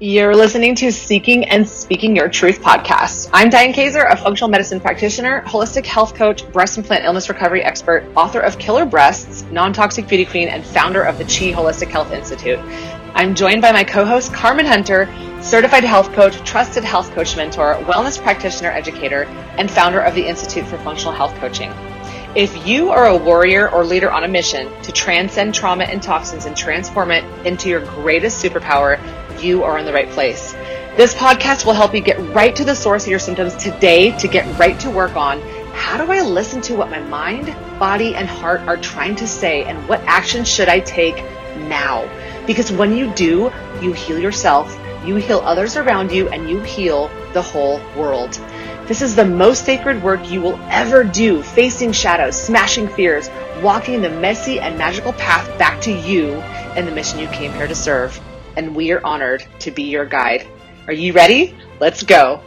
You're listening to Seeking and Speaking Your Truth podcast. I'm Diane Kazer, a functional medicine practitioner, holistic health coach, breast implant illness recovery expert, author of Killer Breasts, non toxic beauty queen, and founder of the Chi Holistic Health Institute. I'm joined by my co host, Carmen Hunter, certified health coach, trusted health coach mentor, wellness practitioner educator, and founder of the Institute for Functional Health Coaching. If you are a warrior or leader on a mission to transcend trauma and toxins and transform it into your greatest superpower, you are in the right place. This podcast will help you get right to the source of your symptoms today to get right to work on how do I listen to what my mind, body, and heart are trying to say and what action should I take now? Because when you do, you heal yourself, you heal others around you, and you heal the whole world. This is the most sacred work you will ever do, facing shadows, smashing fears, walking the messy and magical path back to you and the mission you came here to serve and we are honored to be your guide. Are you ready? Let's go.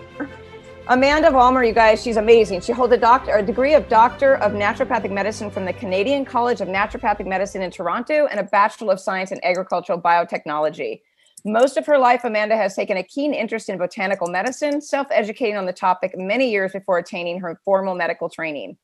Amanda Vollmer, you guys, she's amazing. She holds a doctor, a degree of Doctor of Naturopathic Medicine from the Canadian College of Naturopathic Medicine in Toronto and a Bachelor of Science in Agricultural Biotechnology. Most of her life, Amanda has taken a keen interest in botanical medicine, self educating on the topic many years before attaining her formal medical training.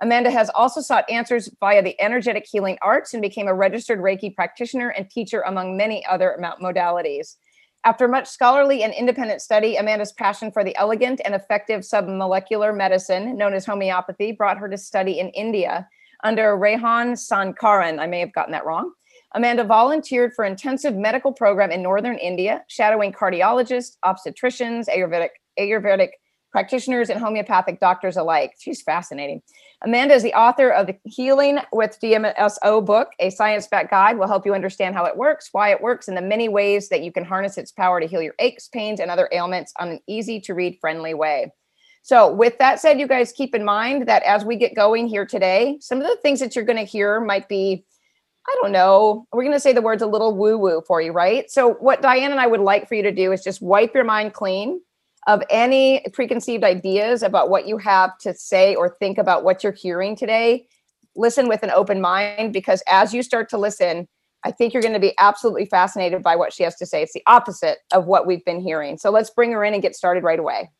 Amanda has also sought answers via the energetic healing arts and became a registered Reiki practitioner and teacher, among many other modalities. After much scholarly and independent study, Amanda's passion for the elegant and effective submolecular medicine, known as homeopathy, brought her to study in India under Rehan Sankaran. I may have gotten that wrong. Amanda volunteered for intensive medical program in northern India, shadowing cardiologists, obstetricians, Ayurvedic, Ayurvedic practitioners, and homeopathic doctors alike. She's fascinating. Amanda is the author of the Healing with DMSO book, a science backed guide will help you understand how it works, why it works, and the many ways that you can harness its power to heal your aches, pains, and other ailments on an easy to read, friendly way. So, with that said, you guys keep in mind that as we get going here today, some of the things that you're going to hear might be, I don't know, we're going to say the words a little woo woo for you, right? So, what Diane and I would like for you to do is just wipe your mind clean of any preconceived ideas about what you have to say or think about what you're hearing today. Listen with an open mind because as you start to listen, I think you're going to be absolutely fascinated by what she has to say. It's the opposite of what we've been hearing. So let's bring her in and get started right away.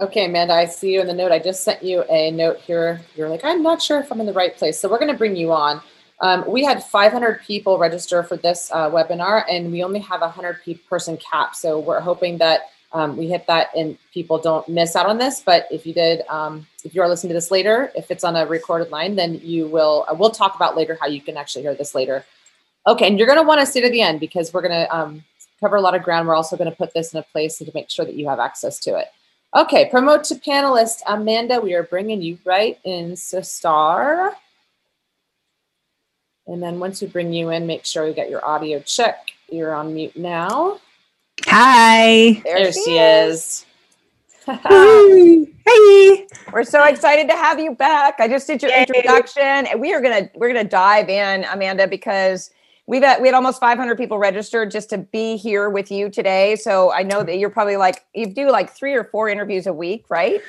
Okay, Amanda, I see you in the note. I just sent you a note here. You're like, I'm not sure if I'm in the right place. So we're going to bring you on. Um, we had 500 people register for this uh, webinar, and we only have a 100 person cap. So we're hoping that um, we hit that and people don't miss out on this. But if you did, um, if you are listening to this later, if it's on a recorded line, then you will, uh, we'll talk about later how you can actually hear this later. Okay, and you're going to want to stay to the end because we're going to um, cover a lot of ground. We're also going to put this in a place to make sure that you have access to it. Okay, promote to panelist Amanda. We are bringing you right in, Star. And then once we bring you in, make sure you get your audio check. You're on mute now. Hi. There, there she, she is. is. hey. We're so excited to have you back. I just did your Yay. introduction and we are going to we're going to dive in Amanda because we've had, we had almost 500 people registered just to be here with you today. So I know that you're probably like you do like 3 or 4 interviews a week, right?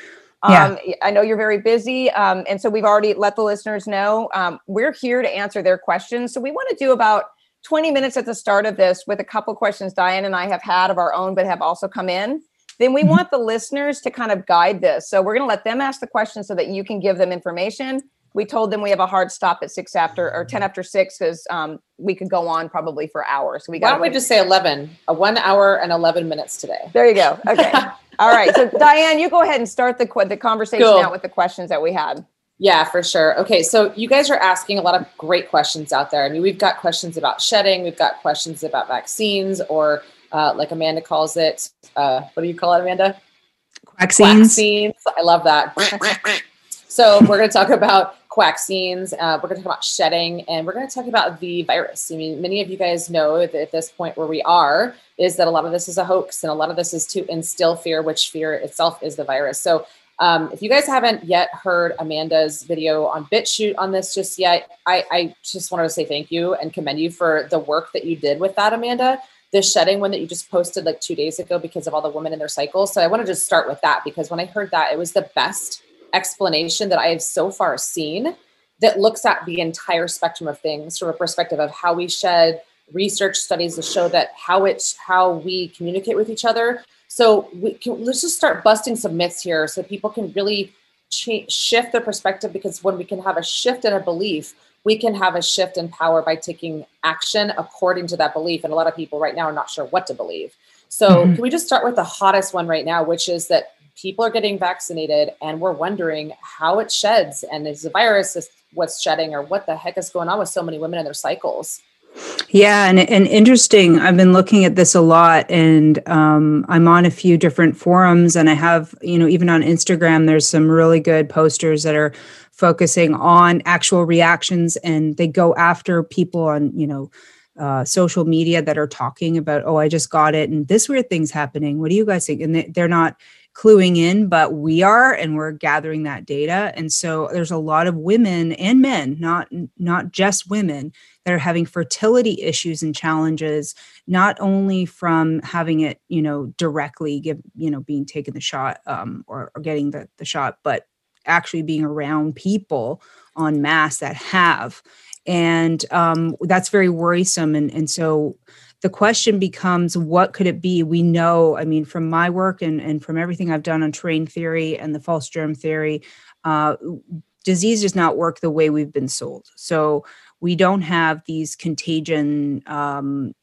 Yeah. Um, I know you're very busy. Um, and so we've already let the listeners know um, we're here to answer their questions. So we want to do about 20 minutes at the start of this with a couple questions Diane and I have had of our own, but have also come in, then we mm-hmm. want the listeners to kind of guide this. So we're going to let them ask the questions so that you can give them information. We told them we have a hard stop at six after or 10 after six because um, we could go on probably for hours. So we got. Why don't we just say 11, a one hour and 11 minutes today? There you go. Okay. All right. So Diane, you go ahead and start the, the conversation cool. out with the questions that we had. Yeah, for sure. Okay, so you guys are asking a lot of great questions out there. I mean, we've got questions about shedding, we've got questions about vaccines, or uh, like Amanda calls it, uh, what do you call it, Amanda? Vaccines. Vaccines. I love that. so we're going to talk about vaccines. Uh, we're going to talk about shedding, and we're going to talk about the virus. I mean, many of you guys know that at this point where we are is that a lot of this is a hoax, and a lot of this is to instill fear, which fear itself is the virus. So um, if you guys haven't yet heard Amanda's video on BitChute on this just yet, I, I just wanted to say thank you and commend you for the work that you did with that, Amanda. The shedding one that you just posted like two days ago because of all the women in their cycles. So I want to just start with that because when I heard that, it was the best explanation that I have so far seen that looks at the entire spectrum of things from a perspective of how we shed, research studies to show that how it's how we communicate with each other. So we can, let's just start busting some myths here, so people can really shift their perspective. Because when we can have a shift in a belief, we can have a shift in power by taking action according to that belief. And a lot of people right now are not sure what to believe. So mm-hmm. can we just start with the hottest one right now, which is that people are getting vaccinated and we're wondering how it sheds and is the virus is what's shedding or what the heck is going on with so many women in their cycles. Yeah and, and interesting. I've been looking at this a lot and um, i'm on a few different forums and i have you know even on instagram there's some really good posters that are focusing on actual reactions and they go after people on you know uh, social media that are talking about oh i just got it and this weird thing's happening. What do you guys think? And they, they're not cluing in, but we are, and we're gathering that data. And so there's a lot of women and men, not not just women, that are having fertility issues and challenges, not only from having it, you know, directly give, you know, being taken the shot um, or, or getting the, the shot, but actually being around people on mass that have. And um, that's very worrisome. And, and so the question becomes what could it be? We know i mean from my work and, and from everything i've done on terrain theory and the false germ theory uh, disease does not work the way we've been sold. So we don't have these contagion um,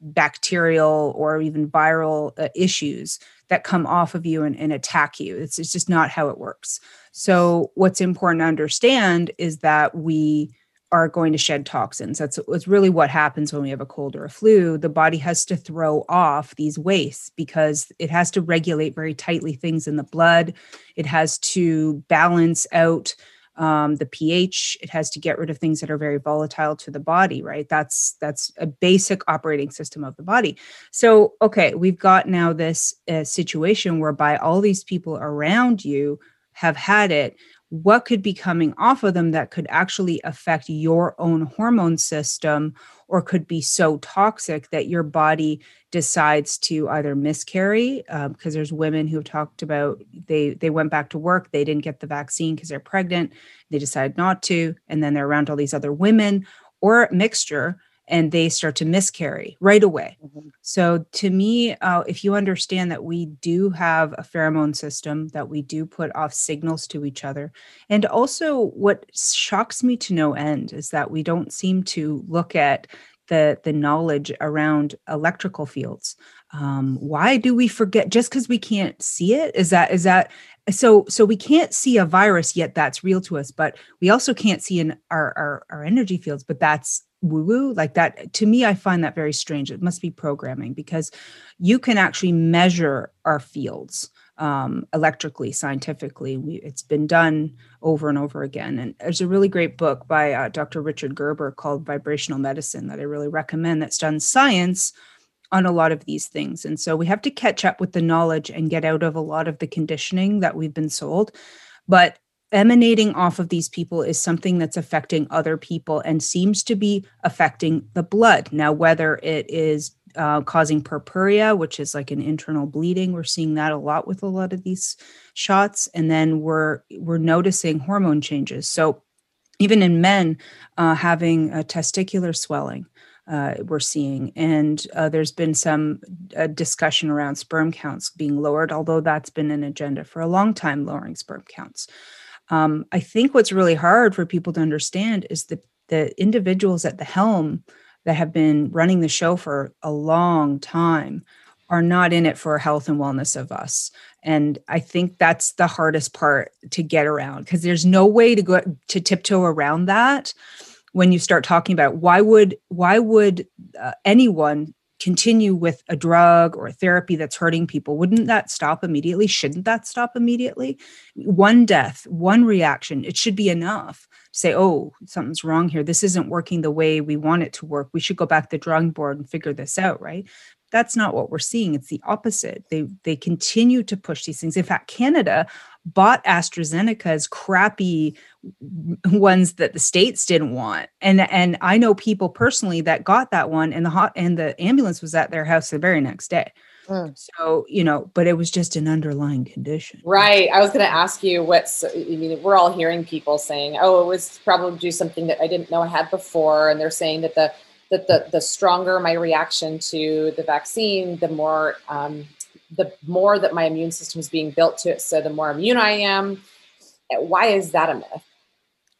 bacterial or even viral uh, issues that come off of you and, and attack you. It's, it's just not how it works. So what's important to understand is that we are going to shed toxins. That's, that's really what happens when we have a cold or a flu. The body has to throw off these wastes because it has to regulate very tightly things in the blood. It has to balance out um, the pH. It has to get rid of things that are very volatile to the body. Right? That's that's a basic operating system of the body. So okay, we've got now this uh, situation whereby all these people around you have had it what could be coming off of them that could actually affect your own hormone system or could be so toxic that your body decides to either miscarry because um, there's women who have talked about they they went back to work they didn't get the vaccine because they're pregnant they decided not to and then they're around all these other women or mixture and they start to miscarry right away. Mm-hmm. So, to me, uh, if you understand that we do have a pheromone system, that we do put off signals to each other, and also what shocks me to no end is that we don't seem to look at the the knowledge around electrical fields. Um, why do we forget? Just because we can't see it? Is that is that so so we can't see a virus yet that's real to us but we also can't see in our our, our energy fields but that's woo woo like that to me i find that very strange. It must be programming because you can actually measure our fields um, electrically scientifically. We, it's been done over and over again. And there's a really great book by uh, dr richard gerber called vibrational medicine that i really recommend that's done science on a lot of these things and so we have to catch up with the knowledge and get out of a lot of the conditioning that we've been sold but emanating off of these people is something that's affecting other people and seems to be affecting the blood. Now, whether it is uh, causing purpura, which is like an internal bleeding, we're seeing that a lot with a lot of these shots, and then we're we're noticing hormone changes. So, even in men uh, having a testicular swelling. Uh, we're seeing. And uh, there's been some uh, discussion around sperm counts being lowered, although that's been an agenda for a long time, lowering sperm counts. Um, I think what's really hard for people to understand is that the individuals at the helm that have been running the show for a long time are not in it for health and wellness of us and i think that's the hardest part to get around because there's no way to go to tiptoe around that when you start talking about why would why would uh, anyone continue with a drug or a therapy that's hurting people, wouldn't that stop immediately? Shouldn't that stop immediately? One death, one reaction, it should be enough to say, oh, something's wrong here. This isn't working the way we want it to work. We should go back to the drawing board and figure this out, right? That's not what we're seeing. It's the opposite. They they continue to push these things. In fact, Canada bought AstraZeneca's crappy ones that the states didn't want. And and I know people personally that got that one and the hot and the ambulance was at their house the very next day. Mm. So, you know, but it was just an underlying condition. Right. I was going to ask you what's, I mean, we're all hearing people saying, oh, it was probably due something that I didn't know I had before. And they're saying that the that the the stronger my reaction to the vaccine, the more um, the more that my immune system is being built to it. So the more immune I am. Why is that a myth?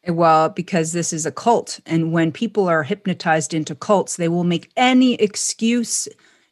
Well, because this is a cult. And when people are hypnotized into cults, they will make any excuse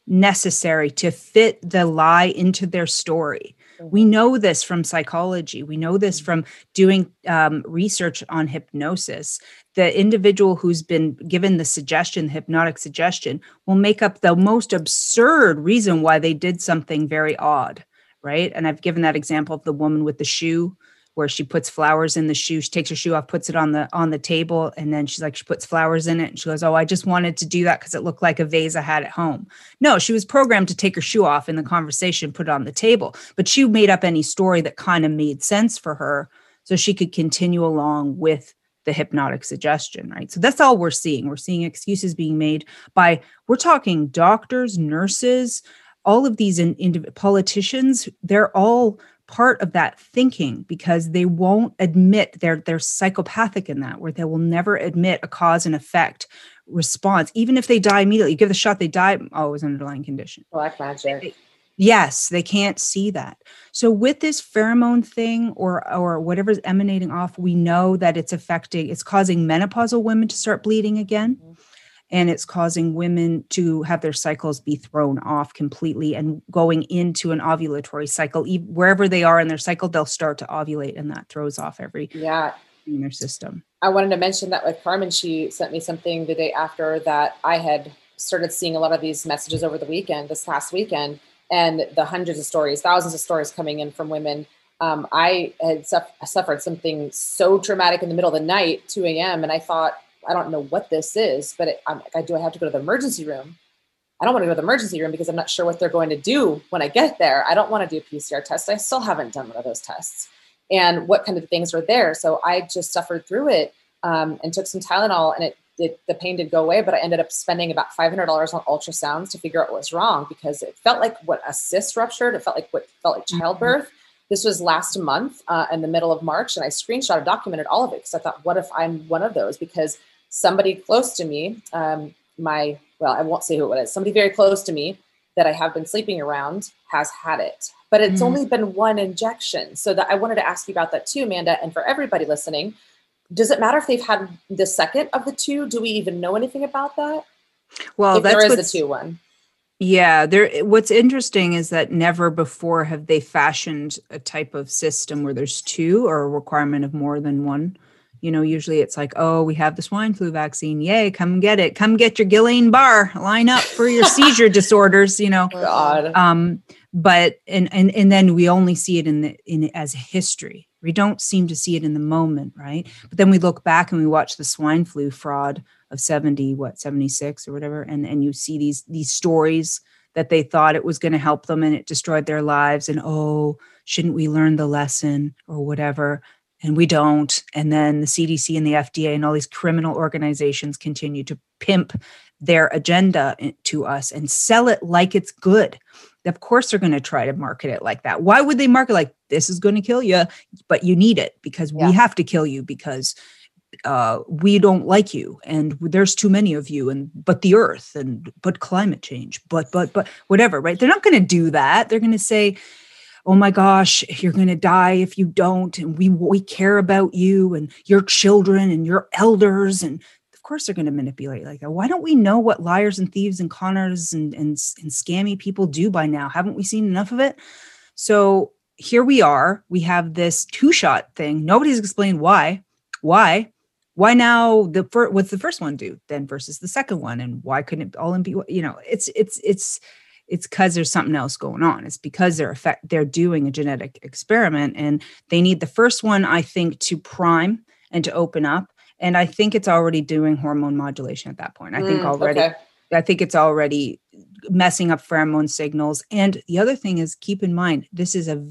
necessary to fit the lie into their story. We mm-hmm. know this from psychology. We know this mm-hmm. from doing um, research on hypnosis. The individual who's been given the suggestion, the hypnotic suggestion, will make up the most absurd reason why they did something very odd, right? And I've given that example of the woman with the shoe where she puts flowers in the shoe. She takes her shoe off, puts it on the on the table, and then she's like, she puts flowers in it, and she goes, "Oh, I just wanted to do that because it looked like a vase I had at home." No, she was programmed to take her shoe off in the conversation, put it on the table, but she made up any story that kind of made sense for her, so she could continue along with the hypnotic suggestion, right? So that's all we're seeing. We're seeing excuses being made by we're talking doctors, nurses, all of these in, in politicians. They're all part of that thinking because they won't admit they're they're psychopathic in that where they will never admit a cause and effect response. Even if they die immediately you give the shot they die oh was an underlying condition. Black magic. Yes they can't see that. So with this pheromone thing or or whatever's emanating off we know that it's affecting it's causing menopausal women to start bleeding again. Mm-hmm and it's causing women to have their cycles be thrown off completely and going into an ovulatory cycle. Wherever they are in their cycle they'll start to ovulate and that throws off every yeah. in their system. I wanted to mention that with carmen she sent me something the day after that i had started seeing a lot of these messages over the weekend this past weekend and the hundreds of stories thousands of stories coming in from women. Um, i had suffered something so traumatic in the middle of the night 2 a.m and i thought I don't know what this is, but it, I'm like, I do I have to go to the emergency room? I don't want to go to the emergency room because I'm not sure what they're going to do when I get there. I don't want to do a PCR test. I still haven't done one of those tests. And what kind of things were there? So I just suffered through it um, and took some Tylenol, and it, it the pain did go away. But I ended up spending about five hundred dollars on ultrasounds to figure out what was wrong because it felt like what a cyst ruptured. It felt like what felt like mm-hmm. childbirth. Mm-hmm. This was last month uh, in the middle of March, and I screenshot and documented all of it because I thought, what if I'm one of those? Because somebody close to me, um, my, well, I won't say who it is, somebody very close to me that I have been sleeping around has had it. But it's mm only been one injection. So that I wanted to ask you about that too, Amanda. And for everybody listening, does it matter if they've had the second of the two? Do we even know anything about that? Well, if that's there is the two one. Yeah, there what's interesting is that never before have they fashioned a type of system where there's two or a requirement of more than one you know, usually it's like, oh, we have the swine flu vaccine. Yay, come get it. Come get your Guillain-Barre. Line up for your seizure disorders, you know. God. Um, but and and and then we only see it in the in as history. We don't seem to see it in the moment, right? But then we look back and we watch the swine flu fraud of 70, what, 76 or whatever, and and you see these these stories that they thought it was going to help them and it destroyed their lives and oh shouldn't we learn the lesson or whatever and we don't. And then the CDC and the FDA and all these criminal organizations continue to pimp their agenda to us and sell it like it's good. Of course, they're going to try to market it like that. Why would they market like this is going to kill you, but you need it because yeah. we have to kill you because uh, we don't like you and there's too many of you and but the earth and but climate change but but but whatever right they're not going to do that they're going to say oh my gosh you're going to die if you don't and we we care about you and your children and your elders and of course they're going to manipulate like that why don't we know what liars and thieves and conners and, and and scammy people do by now? Haven't we seen enough of it? So here we are we have this two shot thing nobody's explained why. Why? Why now the what's the first one do then versus the second one and why couldn't it all be you know it's it's it's it's because there's something else going on. It's because they're effect they're doing a genetic experiment and they need the first one i think to prime and to open up and i think it's already doing hormone modulation at that point. I think mm, already okay. i think it's already messing up pheromone signals and the other thing is keep in mind this is a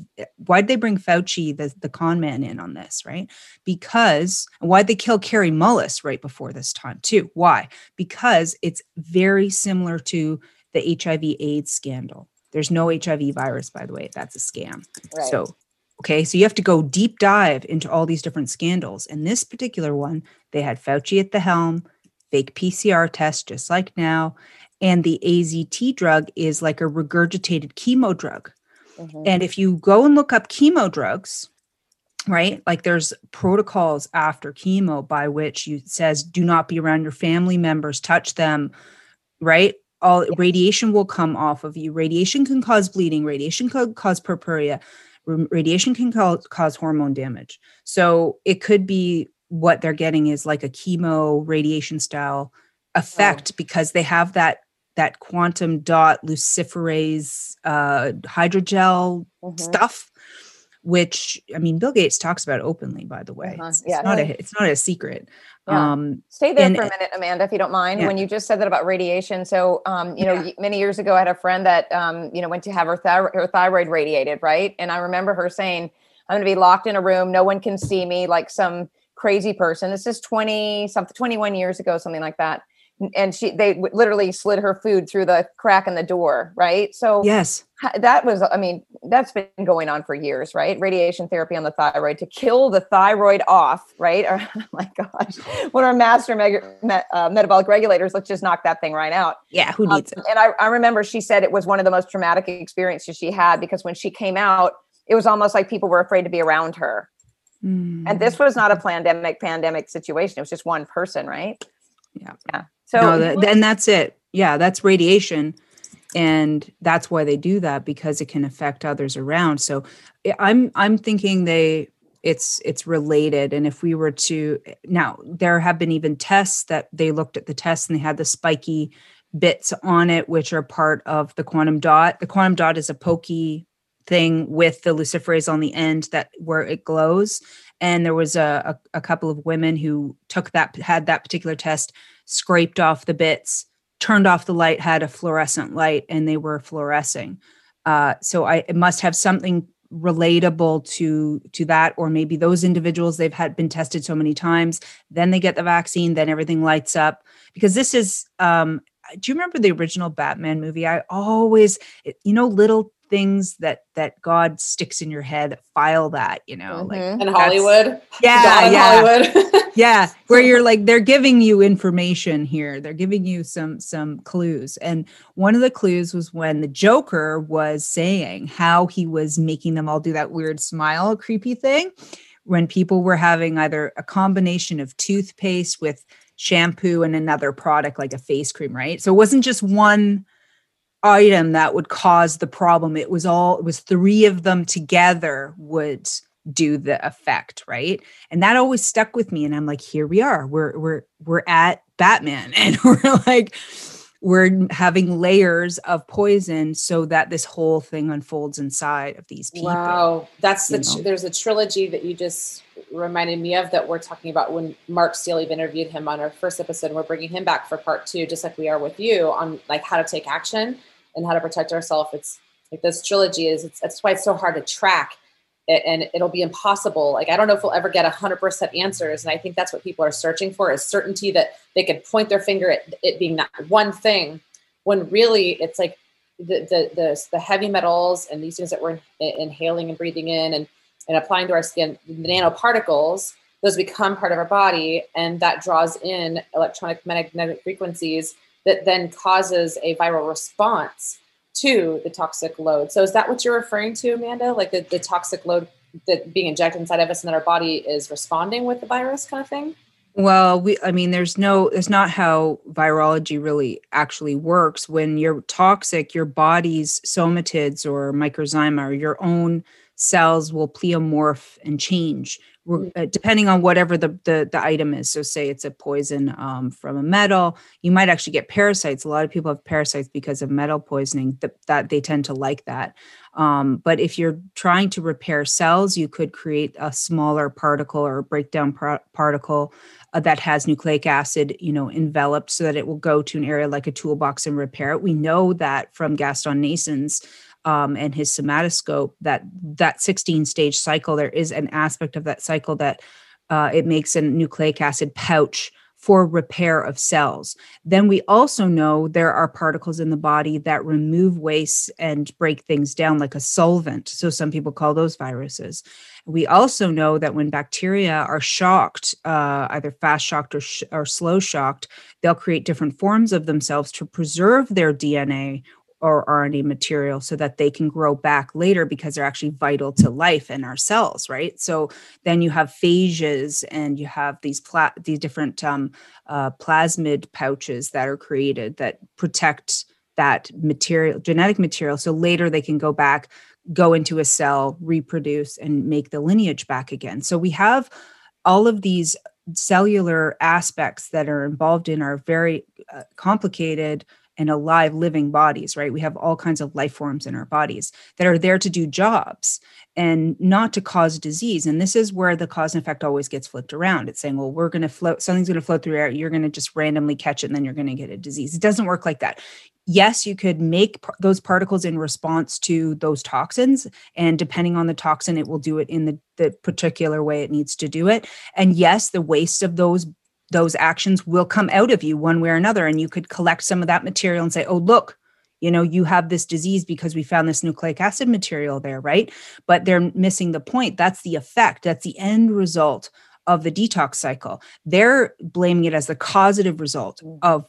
why'd they bring fauci the, the con man in on this right? Because why'd they kill Kary Mullis right before this time too? Why? Because it's very similar to the HIV AIDS scandal. There's no HIV virus, by the way. That's a scam. Right. So, okay, so you have to go deep dive into all these different scandals. And this particular one, they had Fauci at the helm. fake PCR test, just like now. And the AZT drug is like a regurgitated chemo drug. Mm-hmm. And if you go and look up chemo drugs, right like there's protocols after chemo by which you says do not be around your family members touch them right all radiation will come off of you. Radiation can cause bleeding. Radiation can cause purpura radiation can cause, cause hormone damage. So it could be what they're getting is like a chemo radiation style effect oh. because they have that that quantum dot luciferase uh, hydrogel mm-hmm. stuff which I mean, Bill Gates talks about openly, by the way. Uh-huh. It's, yeah, it's not a it's not a secret. Yeah. Um, Stay there and, for a minute, Amanda, if you don't mind. Yeah. When you just said that about radiation, so um, you know, many years ago, I had a friend that um, you know went to have her, thyroid, her thyroid radiated, right? And I remember her saying, "I'm going to be locked in a room. No one can see me, like some crazy person." This is twenty something, twenty one years ago, something like that and she they literally slid her food through the crack in the door right? So yes. that was i mean that's been going on for years right? Radiation therapy on the thyroid to kill the thyroid off right? Or, oh my gosh. What our master me- uh, metabolic regulators let's just knock that thing right out. Yeah who needs um, it? and I, I remember she said it was one of the most traumatic experiences she had because when she came out it was almost like people were afraid to be around her. Mm. and this was not a pandemic pandemic situation. It was just one person right? Yeah. Yeah so no, that, and that's it. Yeah, that's radiation. And that's why they do that because it can affect others around. So eh, I'm I'm thinking they it's it's related and if we were to now there have been even tests that they looked at the tests and they had the spiky bits on it which are part of the quantum dot the quantum dot is a pokey thing with the luciferase on the end that where it glows and there was a, a, a couple of women who took that had that particular test scraped off the bits, turned off the light, had a fluorescent light, and they were fluorescing. Uh, so I must have something relatable to to that or maybe those individuals they've had been tested so many times then they get the vaccine then everything lights up because this is um do you remember the original batman movie i always you know little things that that God sticks in your head, file that, you know, mm-hmm. like in Hollywood. Yeah, yeah, Hollywood. yeah, where you're like they're giving you information here. They're giving you some some clues. And one of the clues was when the Joker was saying how he was making them all do that weird smile creepy thing when people were having either a combination of toothpaste with shampoo and another product like a face cream, right? So it wasn't just one item that would cause the problem. It was all it was three of them together would do the effect right? And that always stuck with me and i'm like here we are. We're we're we're at batman. And we're like we're having layers of poison so that this whole thing unfolds inside of these people wow. That's the tr- there's a trilogy that you just reminded me of that we're talking about when mark steele interviewed him on our first episode and we're bringing him back for part two just like we are with you on like how to take action and how to protect ourselves. It's like this trilogy is. It's that's why it's so hard to track, it, and it'll be impossible. Like I don't know if we'll ever get hundred percent answers, and I think that's what people are searching for is certainty that they could point their finger at it being that one thing, when really it's like the the the, the heavy metals and these things that we're inhaling and breathing in and and applying to our skin, the nanoparticles those become part of our body and that draws in electronic magnetic frequencies that then causes a viral response to the toxic load. So is that what you're referring to, Amanda? Like the, the toxic load that being injected inside of us and that our body is responding with the virus kind of thing? Well, we I mean there's no it's not how virology really actually works. When you're toxic, your body's somatids or microzyma or your own cells will pleomorph and change depending on whatever the, the, the item is. So, say it's a poison um, from a metal, you might actually get parasites. A lot of people have parasites because of metal poisoning. That, that they tend to like that. Um, but if you're trying to repair cells, you could create a smaller particle or breakdown pro- particle uh, that has nucleic acid, you know, enveloped, so that it will go to an area like a toolbox and repair it. We know that from Gaston Naessens' um, and his somatoscope that that 16 stage cycle there is an aspect of that cycle that uh, it makes a nucleic acid pouch for repair of cells. Then we also know there are particles in the body that remove waste and break things down like a solvent. So some people call those viruses. We also know that when bacteria are shocked, uh, either fast shocked or, sh- or slow shocked, they'll create different forms of themselves to preserve their DNA or RNA material so that they can grow back later because they're actually vital to life and our cells, right? So then you have phages and you have these pla- these different um, uh, plasmid pouches that are created that protect that material, genetic material. So later they can go back, go into a cell, reproduce, and make the lineage back again. So we have all of these cellular aspects that are involved in our very uh, complicated and alive living bodies, right? We have all kinds of life forms in our bodies that are there to do jobs and not to cause disease. And this is where the cause and effect always gets flipped around. It's saying, well, we're going to float, something's going to float through air. You're going to just randomly catch it and then you're going to get a disease. It doesn't work like that. Yes, you could make p- those particles in response to those toxins. And depending on the toxin, it will do it in the, the particular way it needs to do it. And yes, the waste of those those actions will come out of you one way or another and you could collect some of that material and say oh look you know you have this disease because we found this nucleic acid material there right but they're missing the point that's the effect that's the end result of the detox cycle they're blaming it as the causative result Mm. of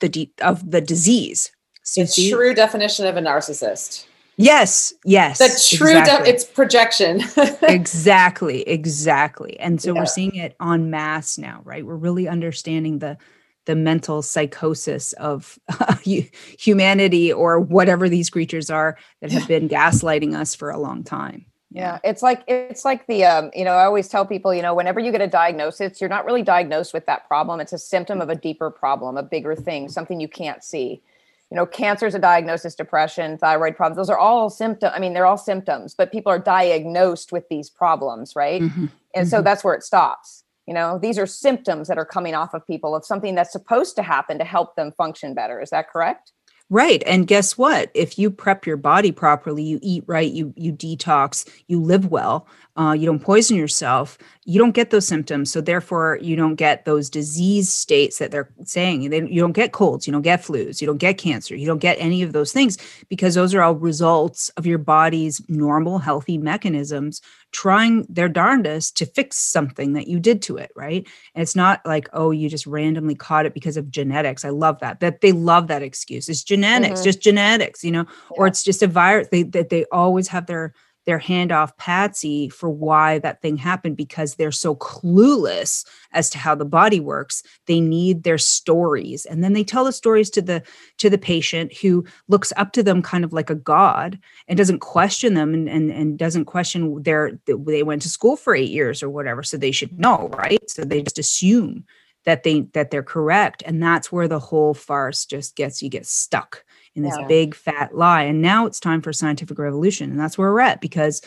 the de- of the disease So It's see? true definition of a narcissist. Yes yes The true, de- it's projection. exactly exactly and so Yeah. we're seeing it en masse now right we're really understanding the the mental psychosis of hu- humanity or whatever these creatures are that have been gaslighting us for a long time Yeah, it's like it's like the um, you know, I always tell people, you know, whenever you get a diagnosis, you're not really diagnosed with that problem. It's a symptom of a deeper problem, a bigger thing, something you can't see. You know, cancer is a diagnosis, depression, thyroid problems. Those are all symptoms. I mean, they're all symptoms, but people are diagnosed with these problems, right? Mhm. And so Mhm. that's where it stops. You know, these are symptoms that are coming off of people of something that's supposed to happen to help them function better. Is that correct? Right. And guess what? If you prep your body properly, you eat right, you you detox, you live well, uh, you don't poison yourself, you don't get those symptoms. So therefore, you don't get those disease states that they're saying. You don't get colds, you don't get flus, you don't get cancer, you don't get any of those things because those are all results of your body's normal, healthy mechanisms trying their darndest to fix something that you did to it. Right. And it's not like, oh, you just randomly caught it because of genetics. I love that. That they love that excuse. It's genetics, Mhm. just genetics, you know, or it's just a virus. They that they always have their their hand off patsy for why that thing happened because they're so clueless as to how the body works. They need their stories and then they tell the stories to the to the patient who looks up to them kind of like a god and doesn't question them and and, and doesn't question their they went to school for eight years or whatever so they should know right? So they just assume that they that they're correct and that's where the whole farce just gets you get stuck in this Yeah. big fat lie and now it's time for scientific revolution and that's where we're at because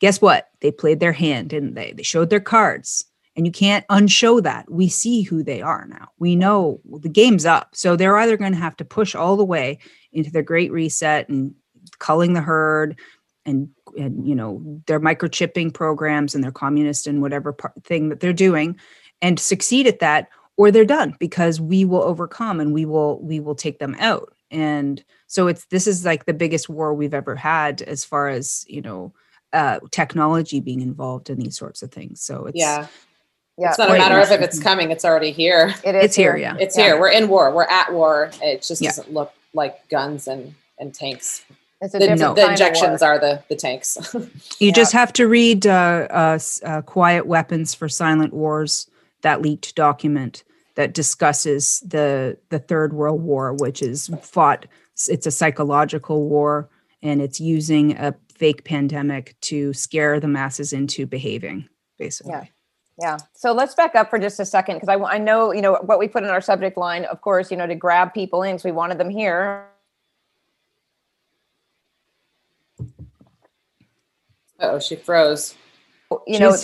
guess what? They played their hand didn't they? They showed their cards and you can't unshow that. We see who they are now. We know the game's up. So they're either going to have to push all the way into their great reset and culling the herd and and you know their microchipping programs and their communist and whatever par- thing that they're doing and succeed at that or they're done because we will overcome and we will we will take them out and so it's this is like the biggest war we've ever had as far as you know uh technology being involved in these sorts of things so it's yeah. Yeah, It's not a matter of if it's coming, it's already here. it is it's here yeah It's Yeah. here. We're in war. We're at war. It just Yeah. doesn't look like guns and, and tanks. It's a The, different No. the injections are the, the tanks. You Yeah. just have to read uh, uh, uh, Quiet Weapons for Silent Wars, that leaked document that discusses the the Third World War, which is fought. It's a psychological war, and it's using a fake pandemic to scare the masses into behaving, basically. Yeah. Yeah. So let's back up for just a second because I, I know, you know, what we put in our subject line, of course, you know, to grab people in because we wanted them here. oh, she froze. You know.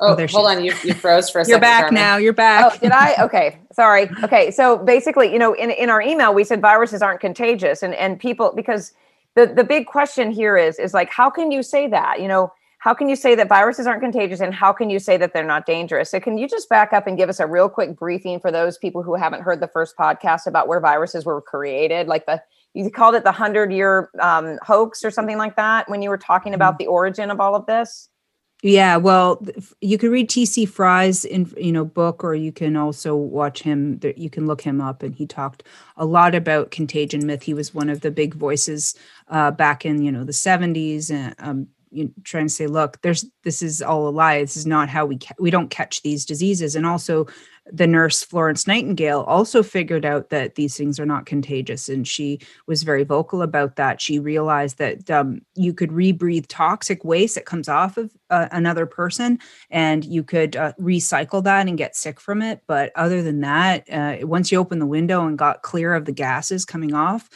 Oh, there she hold on. You, you froze for a You're second. back Carmen. now. You're back. oh, did I? Okay. Sorry. Okay. So basically, you know, in, in our email, we said viruses aren't contagious and, and people, because the, the big question here is, is like, how can you say that? You know, how can you say that viruses aren't contagious and how can you say that they're not dangerous? So, can you just back up and give us a real quick briefing for those people who haven't heard the first podcast about where viruses were created? Like the, you called it the 100 year um, hoax or something like that when you were talking about mm-hmm. the origin of all of this? Yeah, well, you can read T.C. Fry's in you know book, or you can also watch him. You can look him up, and he talked a lot about contagion myth. He was one of the big voices uh, back in you know the seventies, and um, you know, trying to say, look, there's this is all a lie. This is not how we ca- we don't catch these diseases. And also, the nurse Florence Nightingale also figured out that these things are not contagious, and she was very vocal about that. She realized that um, you could rebreathe toxic waste that comes off of uh, another person, and you could uh, recycle that and get sick from it. But other than that, uh, once you open the window and got clear of the gases coming off,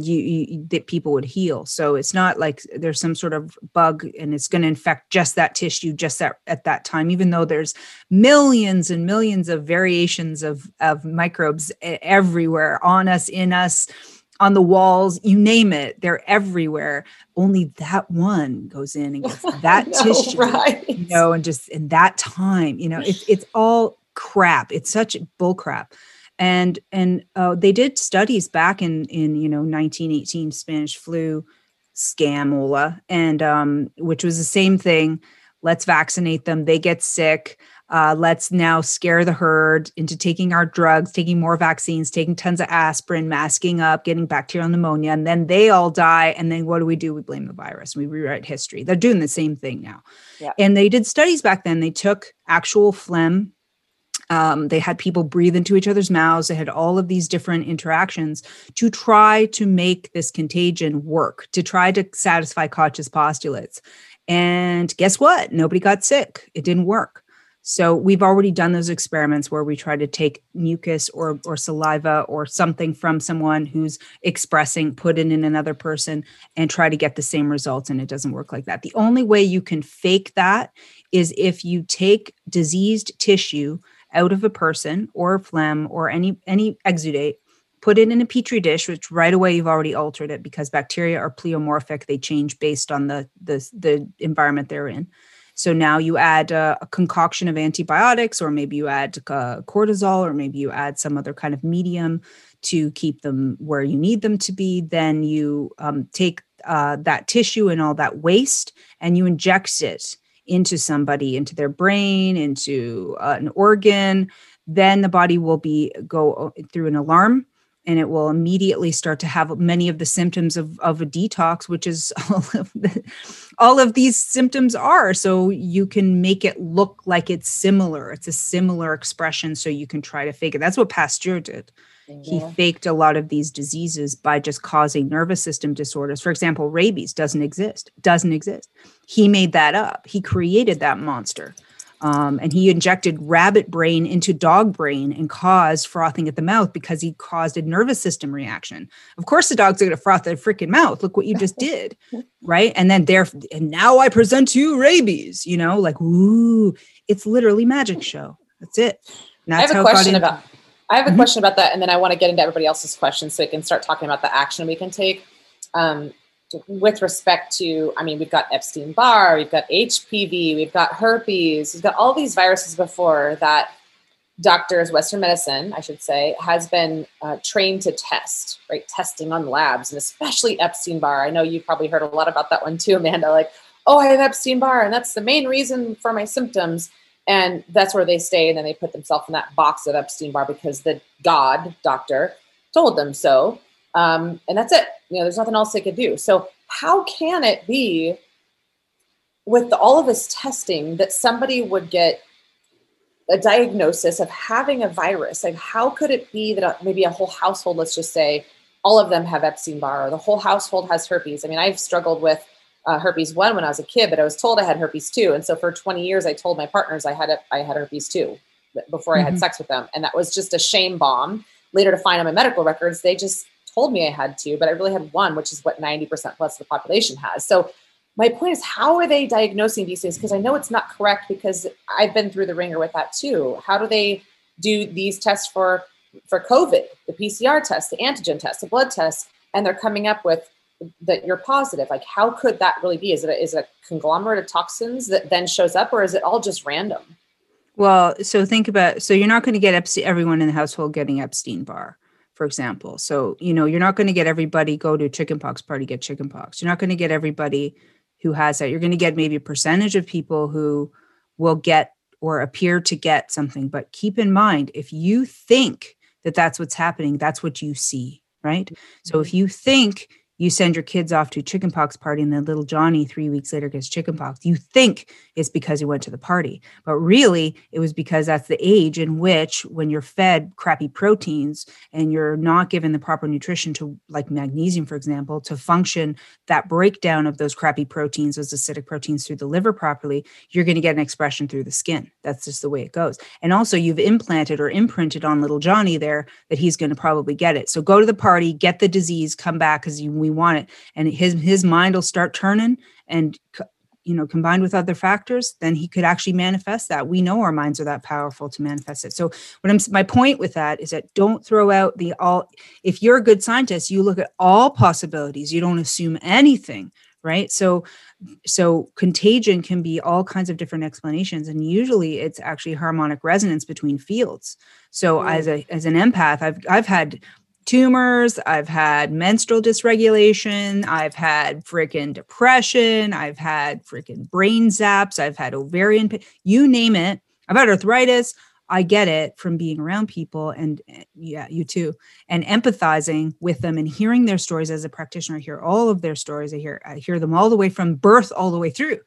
you, you, that people would heal. So it's not like there's some sort of bug and it's going to infect just that tissue just that at that time even though there's millions and millions of variations of of microbes everywhere on us in us on the walls you name it they're everywhere. Only that one goes in and gets that know, tissue right. you know and just in that time you know it's it's all crap. It's such bull crap and and uh, they did studies back in in you know 1918 Spanish flu scamola, and um, which was the same thing. Let's vaccinate them. They get sick. Uh, let's now scare the herd into taking our drugs, taking more vaccines, taking tons of aspirin, masking up, getting bacterial pneumonia, and then they all die. And then what do we do? We blame the virus. We rewrite history. They're doing the same thing now. Yeah. And they did studies back then. They took actual phlegm um, they had people breathe into each other's mouths. They had all of these different interactions to try to make this contagion work, to try to satisfy Koch's postulates. And guess what? Nobody got sick. It didn't work. So we've already done those experiments where we try to take mucus or or saliva or something from someone who's expressing, put it in another person, and try to get the same results. And it doesn't work like that. The only way you can fake that is if you take diseased tissue out of a person or phlegm or any any exudate put it in a petri dish which right away you've already altered it because bacteria are pleomorphic. They change based on the the, the environment they're in. So now you add a, a concoction of antibiotics or maybe you add uh, cortisol or maybe you add some other kind of medium to keep them where you need them to be. Then you um, take uh, that tissue and all that waste and you inject it into somebody, into their brain, into uh, an organ, then the body will be go uh, through an alarm and it will immediately start to have many of the symptoms of, of a detox, which is all of, the, all of these symptoms are. So you can make it look like it's similar. It's a similar expression. So you can try to fake it. That's what Pasteur did. He faked a lot of these diseases by just causing nervous system disorders. For example, rabies doesn't exist, doesn't exist. He made that up. He created that monster. Um, and he injected rabbit brain into dog brain and caused frothing at the mouth because he caused a nervous system reaction. Of course, the dogs are going to froth their freaking mouth. Look what you just did, right? And then there, and now I present to you rabies. You know, like ooh, it's literally magic show. That's it. That's I have a question about I have a mm-hmm. question about that, and then I want to get into everybody else's questions so we can start talking about the action we can take. Um, with respect to, I mean, we've got Epstein Barr, we've got HPV, we've got herpes, we've got all these viruses before that doctors, Western medicine, I should say, has been uh, trained to test, right? Testing on labs, and especially Epstein Barr. I know you've probably heard a lot about that one too, Amanda. Like, oh, I have Epstein Barr, and that's the main reason for my symptoms and that's where they stay and then they put themselves in that box of epstein barr because the god doctor told them so. Um, and that's it. You know there's nothing else they could do. So how can it be with all of this testing that somebody would get a diagnosis of having a virus? Like how could it be that maybe a whole household let's just say all of them have epstein barr or the whole household has herpes? I mean i've struggled with uh, herpes one when I was a kid, but I was told I had herpes two, and so for 20 years I told my partners I had a, I had herpes two before mm-hmm. I had mm-hmm. sex with them, and that was just a shame bomb. Later to find on my medical records, they just told me I had two, but I really had one, which is what 90% plus of the population has. So my point is, how are they diagnosing these things? Because I know it's not correct because I've been through the ringer with that too. How do they do these tests for for COVID, the PCR test, the antigen test, the blood test, and they're coming up with that you're positive. Like, how could that really be? Is it a, is it a conglomerate of toxins that then shows up, or is it all just random? Well, so think about so you're not going to get Epstein, everyone in the household getting Epstein Barr, for example. So you know you're not going to get everybody go to chickenpox party get chickenpox. You're not going to get everybody who has that. You're going to get maybe a percentage of people who will get or appear to get something. But keep in mind, if you think that that's what's happening, that's what you see, right? So if mm-hmm. you think you send your kids off to chickenpox party and then little johnny three weeks later gets chickenpox you think it's because he went to the party. But really it was because that's the age in which when you're fed crappy proteins and you're not given the proper nutrition to like magnesium for example to function that breakdown of those crappy proteins those acidic proteins through the liver properly you're going to get an expression through the skin. That's just the way it goes. And also you've implanted or imprinted on little johnny there that he's going to probably get it. So go to the party get the disease come back because you we want it. And his his mind will start turning and you know combined with other factors then he could actually manifest that. We know our minds are that powerful to manifest it. So what i'm my point with that is that don't throw out the all if you're a good scientist you look at all possibilities. You don't assume anything right? So so contagion can be all kinds of different explanations and usually it's actually harmonic resonance between fields. So mm. as a as an empath i've i've had tumors, I've had menstrual dysregulation, I've had freaking depression, I've had freaking brain zaps, I've had ovarian pain, you name it. I've had arthritis. I get it from being around people and eh, yeah, you too, and empathizing with them and hearing their stories as a practitioner. I hear all of their stories. I hear I hear them all the way from birth all the way through.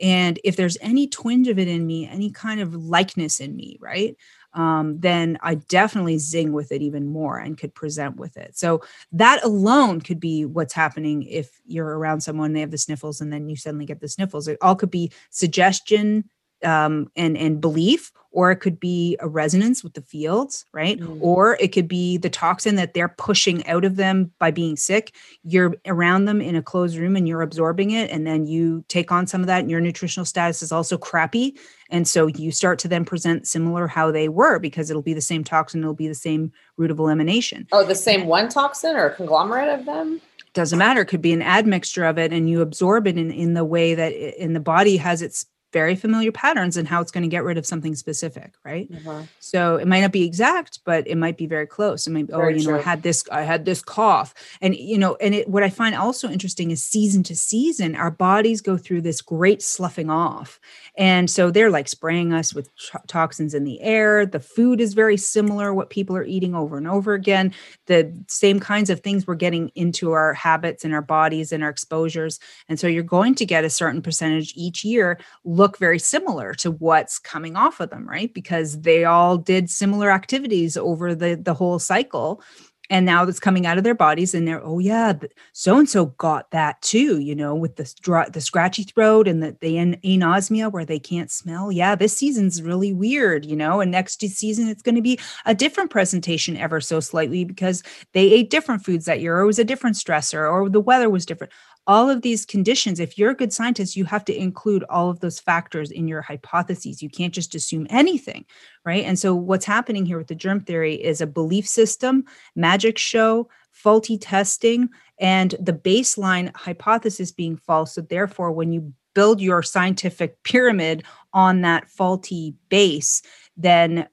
And if there's any twinge of it in me, any kind of likeness in me, right? Um, then I definitely zing with it even more and could present with it. So that alone could be what's happening if you're around someone they have the sniffles and then you suddenly get the sniffles. It all could be suggestion um, and and belief, or it could be a resonance with the fields, right? Mm. Or it could be the toxin that they're pushing out of them by being sick. You're around them in a closed room and you're absorbing it, and then you take on some of that, and your nutritional status is also crappy, and so you start to then present similar how they were because it'll be the same toxin, it'll be the same route of elimination. Oh, the same one toxin or a conglomerate of them? Doesn't matter. It could be an admixture of it, and you absorb it in, in the way that in the body has its very familiar patterns and how it's going to get rid of something specific, right? Mm-hmm. So it might not be exact, but it might be very close. It might, oh, very oh, you know, I had this, I had this cough. And, you know, and it, what I find also interesting is season to season, our bodies go through this great sloughing off. And so they're like spraying us with toxins in the air. The food is very similar, what people are eating over and over again. The same kinds of things we're getting into our habits and our bodies and our exposures. And so you're going to get a certain percentage each year look very similar to what's coming off of them, right? Because they all did similar activities over the, the whole cycle. And now it's coming out of their bodies and they're oh yeah so and so got that too you know with the the scratchy throat and the, the anosmia where they can't smell. Yeah this season's really weird you know and next season it's going to be a different presentation ever so slightly because they ate different foods that year or it was a different stressor or the weather was different all of these conditions if you're a good scientist you have to include all of those factors in your hypotheses you can't just assume anything right and so what's happening here with the germ theory is a belief system magic show faulty testing and the baseline hypothesis being false so therefore when you build your scientific pyramid on that faulty base then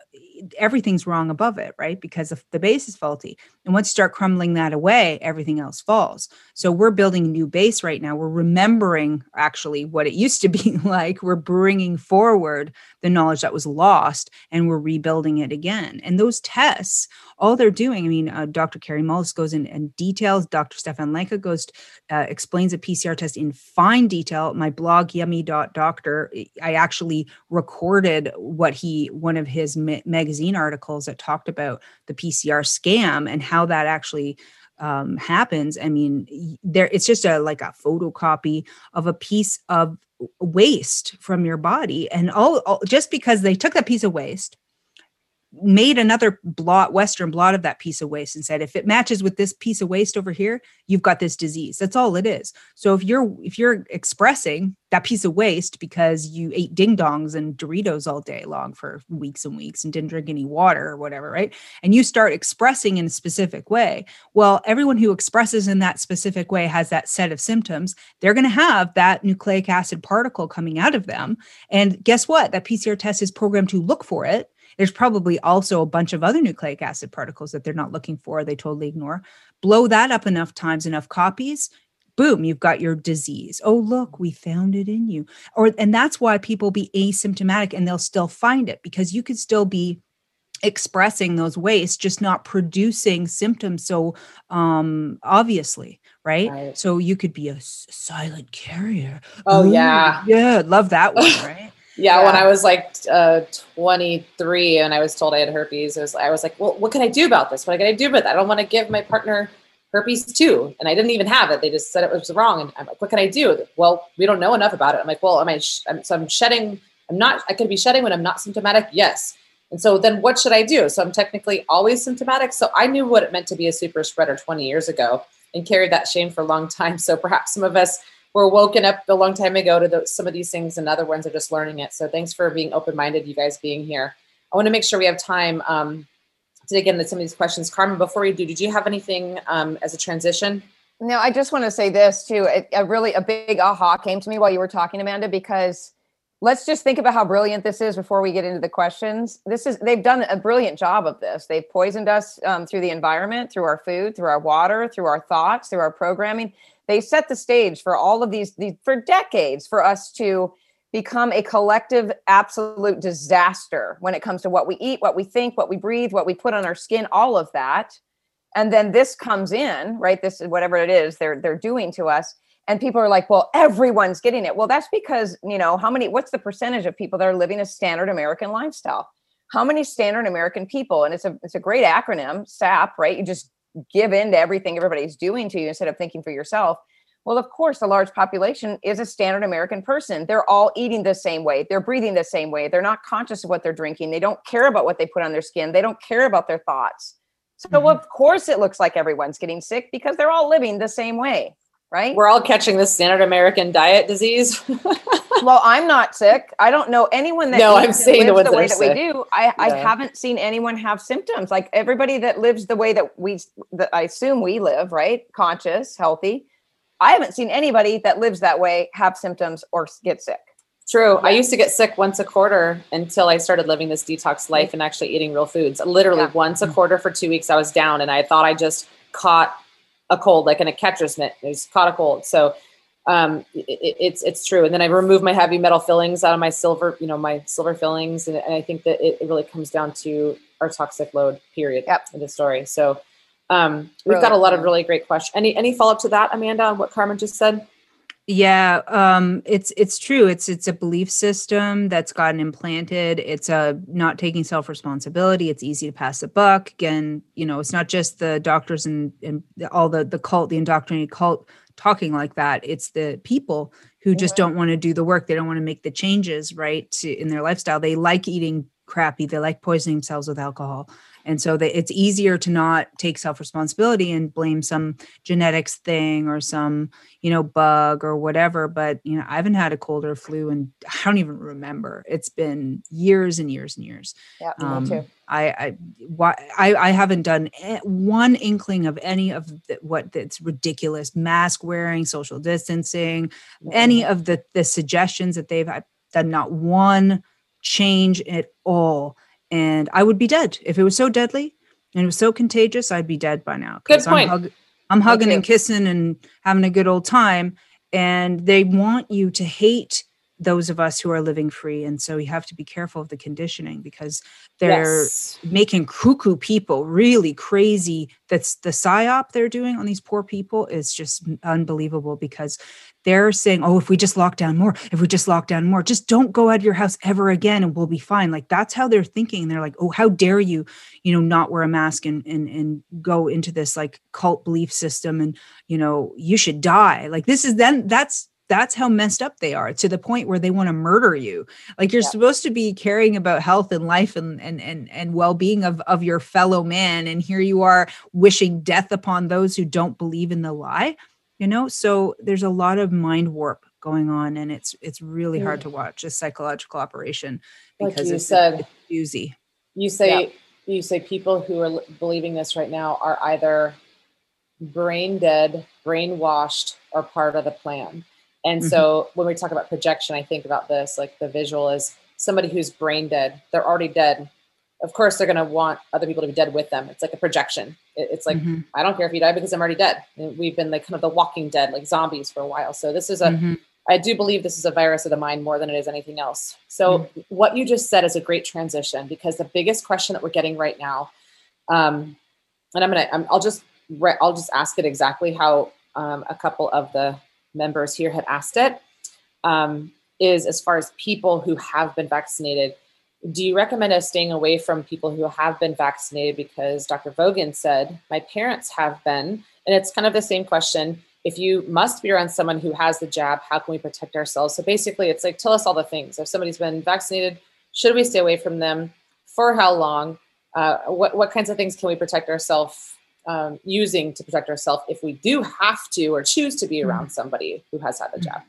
everything's wrong above it, right? Because the base is faulty. And once you start crumbling that away, everything else falls. So we're building a new base right now. We're remembering actually what it used to be like. We're bringing forward the knowledge that was lost and we're rebuilding it again. And those tests, all they're doing, I mean, uh, Dr. Kary Mullis goes in, in details. Dr. Stefan Lanka goes, uh, explains a PCR test in fine detail. My blog, yummy.doctor, I actually recorded what he, one of his ma- magazine articles that talked about the PCR scam and how that actually um, happens. I mean, there it's just a like a photocopy of a piece of waste from your body, and all, all just because they took that piece of waste, made another blot western blot of that piece of waste and said if it matches with this piece of waste over here you've got this disease. That's all it is. So if you're if you're expressing that piece of waste because you ate ding dongs and doritos all day long for weeks and weeks and didn't drink any water or whatever right? And you start expressing in a specific way well everyone who expresses in that specific way has that set of symptoms. They're going to have that nucleic acid particle coming out of them. And guess what? That pcr test is programmed to look for it there's probably also a bunch of other nucleic acid particles that they're not looking for, they totally ignore. Blow that up enough times, enough copies, boom, you've got your disease. Oh, look, we found it in you. Or and that's why people be asymptomatic and they'll still find it because you could still be expressing those wastes just not producing symptoms so um obviously right, right. so you could be a silent carrier oh Ooh, yeah yeah love that one right yeah, yeah, when I was like uh, 23 and I was told I had herpes, was, I was like, well, what can I do about this? What can I do about it? I don't want to give my partner herpes too. And I didn't even have it. They just said it was wrong. And I'm like, what can I do? Well, we don't know enough about it. I'm like, well, am I, sh- I'm, so I'm shedding, I'm not, I could be shedding when I'm not symptomatic. Yes. And so then what should I do? So I'm technically always symptomatic. So I knew what it meant to be a super spreader 20 years ago and carried that shame for a long time. So perhaps some of us were woken up a long time ago to the, some of these things and other ones are just learning it. So thanks for being open-minded, you guys being here. I want to make sure we have time um, to dig into some of these questions. Carmen, before we do, did you have anything um, as a transition? No, I just want to say this too. It, a really a big aha came to me while you were talking, Amanda, because let's just think about how brilliant this is before we get into the questions. This is they've done a brilliant job of this. They've poisoned us um, through the environment, through our food, through our water, through our thoughts, through our programming they set the stage for all of these, these for decades for us to become a collective absolute disaster when it comes to what we eat what we think what we breathe what we put on our skin all of that. And then this comes in right? This is whatever it is they're they're doing to us. And people are like well everyone's getting it. Well that's because you know how many what's the percentage of people that are living a standard american lifestyle? How many standard american people and it's a it's a great acronym sap right? You just give in to everything everybody's doing to you instead of thinking for yourself. Well, of course, a large population is a standard American person. They're all eating the same way. They're breathing the same way. They're not conscious of what they're drinking. They don't care about what they put on their skin. They don't care about their thoughts. So, mm-hmm. of course, it looks like everyone's getting sick because they're all living the same way, right? We're all catching the standard American diet disease. well, I'm not sick. I don't know anyone that no, I'm saying the, the way that, we do. I, yeah. I haven't seen anyone have symptoms. Like everybody that lives the way that we, that I assume we live, right? Conscious, healthy. I haven't seen anybody that lives that way have symptoms or get sick. True. I used to get sick once a quarter until I started living this detox mm-hmm. life and actually eating real foods. Literally yeah. once a mm-hmm. quarter for two weeks, I was down and I thought I just caught a cold, like in a catcher's mitt. I just caught a cold. So um, it, it's it's true. And then I remove my heavy metal fillings out of my silver, you know, my silver fillings, and, and I think that it, it, really comes down to our toxic load. Period. Yep. In the story. So um, we've really, got a lot of really great questions. Any any follow up to that, Amanda, on what Carmen just said? Yeah, um, it's it's true. It's it's a belief system that's gotten implanted. It's a not taking self responsibility. It's easy to pass the buck. Again, you know, it's not just the doctors and and all the the cult, the indoctrinated cult talking like that it's the people who just don't want to do the work they don't want to make the changes right to, in their lifestyle. They like eating crappy they like poisoning themselves with alcohol and so that it's easier to not take self responsibility and blame some genetics thing or some you know bug or whatever but you know i haven't had a cold or flu and i don't even remember it's been years and years and years yeah um, me too I, I, why, I, I haven't done one inkling of any of the, what that's ridiculous mask wearing, social distancing, mm-hmm. any of the the suggestions that they've done. Not one change at all and I would be dead if it was so deadly and it was so contagious. I'd be dead by now. Good point. I'm, hug- I'm hugging and kissing and having a good old time, and they want you to hate those of us who are living free. And so you have to be careful of the conditioning because they're yes. making cuckoo people really crazy. That's the psyop they're doing on these poor people is just unbelievable because they're saying, oh, if we just lock down more, if we just lock down more, just don't go out of your house ever again and we'll be fine. Like that's how they're thinking. They're like, oh, how dare you, you know, not wear a mask and and and go into this like cult belief system and you know, you should die. Like this is then that's that's how messed up they are to the point where they want to murder you like you're yeah. supposed to be caring about health and life and and and, and well-being of of your fellow man and here you are wishing death upon those who don't believe in the lie you know so there's a lot of mind warp going on and it's it's really mm. hard to watch a psychological operation because like you it's, said it's easy you say yeah. you say people who are believing this right now are either brain dead brainwashed or part of the plan and mm-hmm. so when we talk about projection i think about this like the visual is somebody who's brain dead they're already dead of course they're going to want other people to be dead with them it's like a projection it's like mm-hmm. i don't care if you die because i'm already dead and we've been like kind of the walking dead like zombies for a while so this is a mm-hmm. I do believe this is a virus of the mind more than it is anything else. So, mm-hmm. what you just said is a great transition because the biggest question that we're getting right now, um, and I'm gonna, i will just, re- I'll just ask it exactly how um, a couple of the members here had asked it. Um, is as far as people who have been vaccinated, do you recommend us staying away from people who have been vaccinated? Because Dr. Vogan said my parents have been, and it's kind of the same question if you must be around someone who has the jab, how can we protect ourselves? So basically, it's like tell us all the things. If somebody's been vaccinated, should we stay away from them? For how long? Uh, what what kinds of things can we protect ourselves um, using to protect ourselves if we do have to or choose to be hmm. around somebody who has had the jab?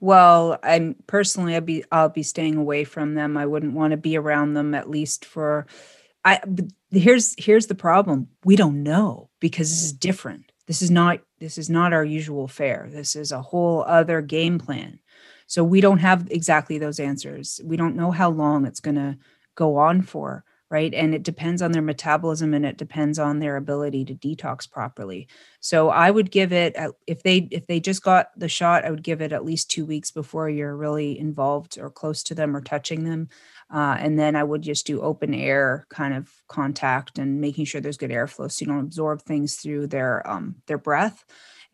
Well, I'm personally, I'll be I'll be staying away from them. I wouldn't want to be around them at least for. I here's here's the problem. We don't know because this is different this is not this is not our usual fare this is a whole other game plan so we don't have exactly those answers we don't know how long it's going to go on for right? And it depends on their metabolism and it depends on their ability to detox properly. So i would give it if they if they just got the shot i would give it at least two weeks before you're really involved or close to them or touching them. Uh, and then I would just do open air kind of contact and making sure there's good airflow so you don't absorb things through their um, their breath.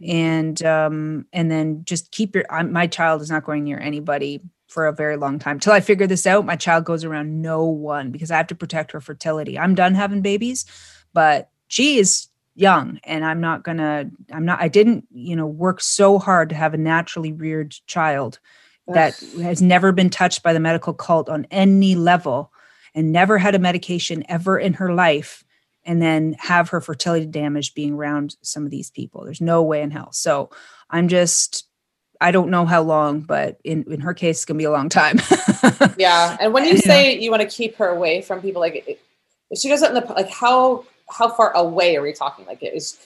And um, and then just keep your I'm, my child is not going near anybody for a very long time till I figure this out. My child goes around no one because I have to protect her fertility. I'm done having babies, but she is young and i'm not gonna i'm not i didn't you know work so hard to have a naturally reared child that has never been touched by the medical cult on any level and never had a medication ever in her life and then have her fertility damaged being around some of these people there's no way in hell so i'm just i don't know how long but in, in her case it's going to be a long time. Yeah and when you say you want to keep her away from people like if she goes out in the like how how far away are we talking? Like is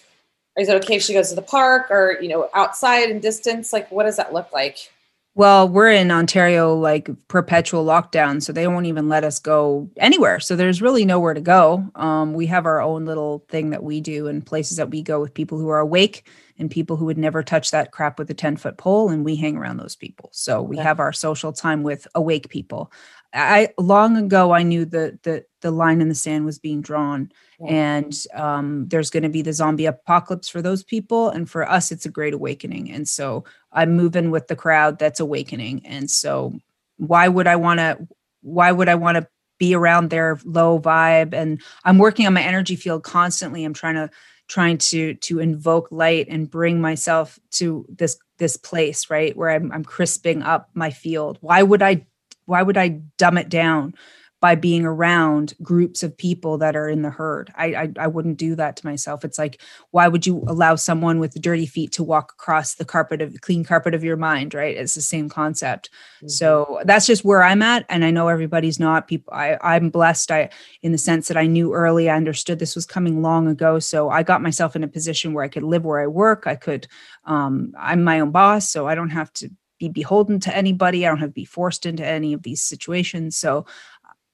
is it okay if she goes to the park or you know outside in distance? Like what does that look like well, we're in Ontario, like perpetual lockdown, so they won't even let us go anywhere. So there's really nowhere to go. Um, we have our own little thing that we do and places that we go with people who are awake and people who would never touch that crap with a 10 foot pole, and we hang around those people. So we have our social time with awake people. I long ago I knew that the the line in the sand was being drawn, yeah. And um, there's going to be the zombie apocalypse for those people, and for us it's a great awakening. And so I'm moving with the crowd that's awakening. And so why would I want to? Why would I want to be around their low vibe? And I'm working on my energy field constantly. I'm trying to trying to to invoke light and bring myself to this this place right where I'm, I'm crisping up my field why would i why would I dumb it down by being around groups of people that are in the herd? I, I, I wouldn't do that to myself. It's like why would you allow someone with dirty feet to walk across the carpet of clean carpet of your mind? Right? It's the same concept. Mm-hmm. So that's just where I'm at, and I know everybody's not. People, I I'm blessed. I in the sense that I knew early, I understood this was coming long ago. So I got myself in a position where I could live where I work. I could. Um, I'm my own boss, so I don't have to be beholden to anybody. I don't have to be forced into any of these situations. So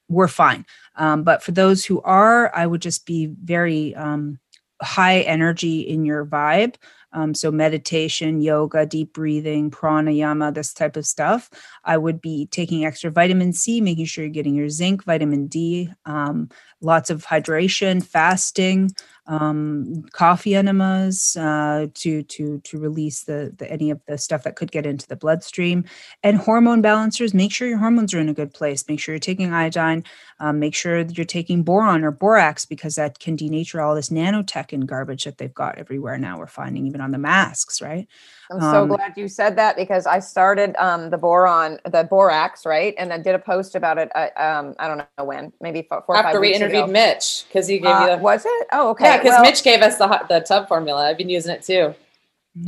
we're fine. Um, but for those who are, I would just be very um, high energy in your vibe. Um, so meditation, yoga, deep breathing, pranayama, this type of stuff. I would be taking extra vitamin C, making sure you're getting your zinc, vitamin D, um, lots of hydration, fasting, um, coffee enemas uh, to to to release the, the any of the stuff that could get into the bloodstream, and hormone balancers. Make sure your hormones are in a good place. Make sure you're taking iodine. Um, make sure that you're taking boron or borax because that can denature all this nanotech and garbage that they've got everywhere now. We're finding even on the masks, right? I'm so Um, glad you said that because I started um, the boron, the borax, right, and I did a post about it. Uh, um, I don't know when, maybe four, four or five After we interviewed ago. Mitch, because he gave Uh, you the was it? Oh, okay. yeah, because Well, Mitch gave us the hot- the tub formula. I've been using it too.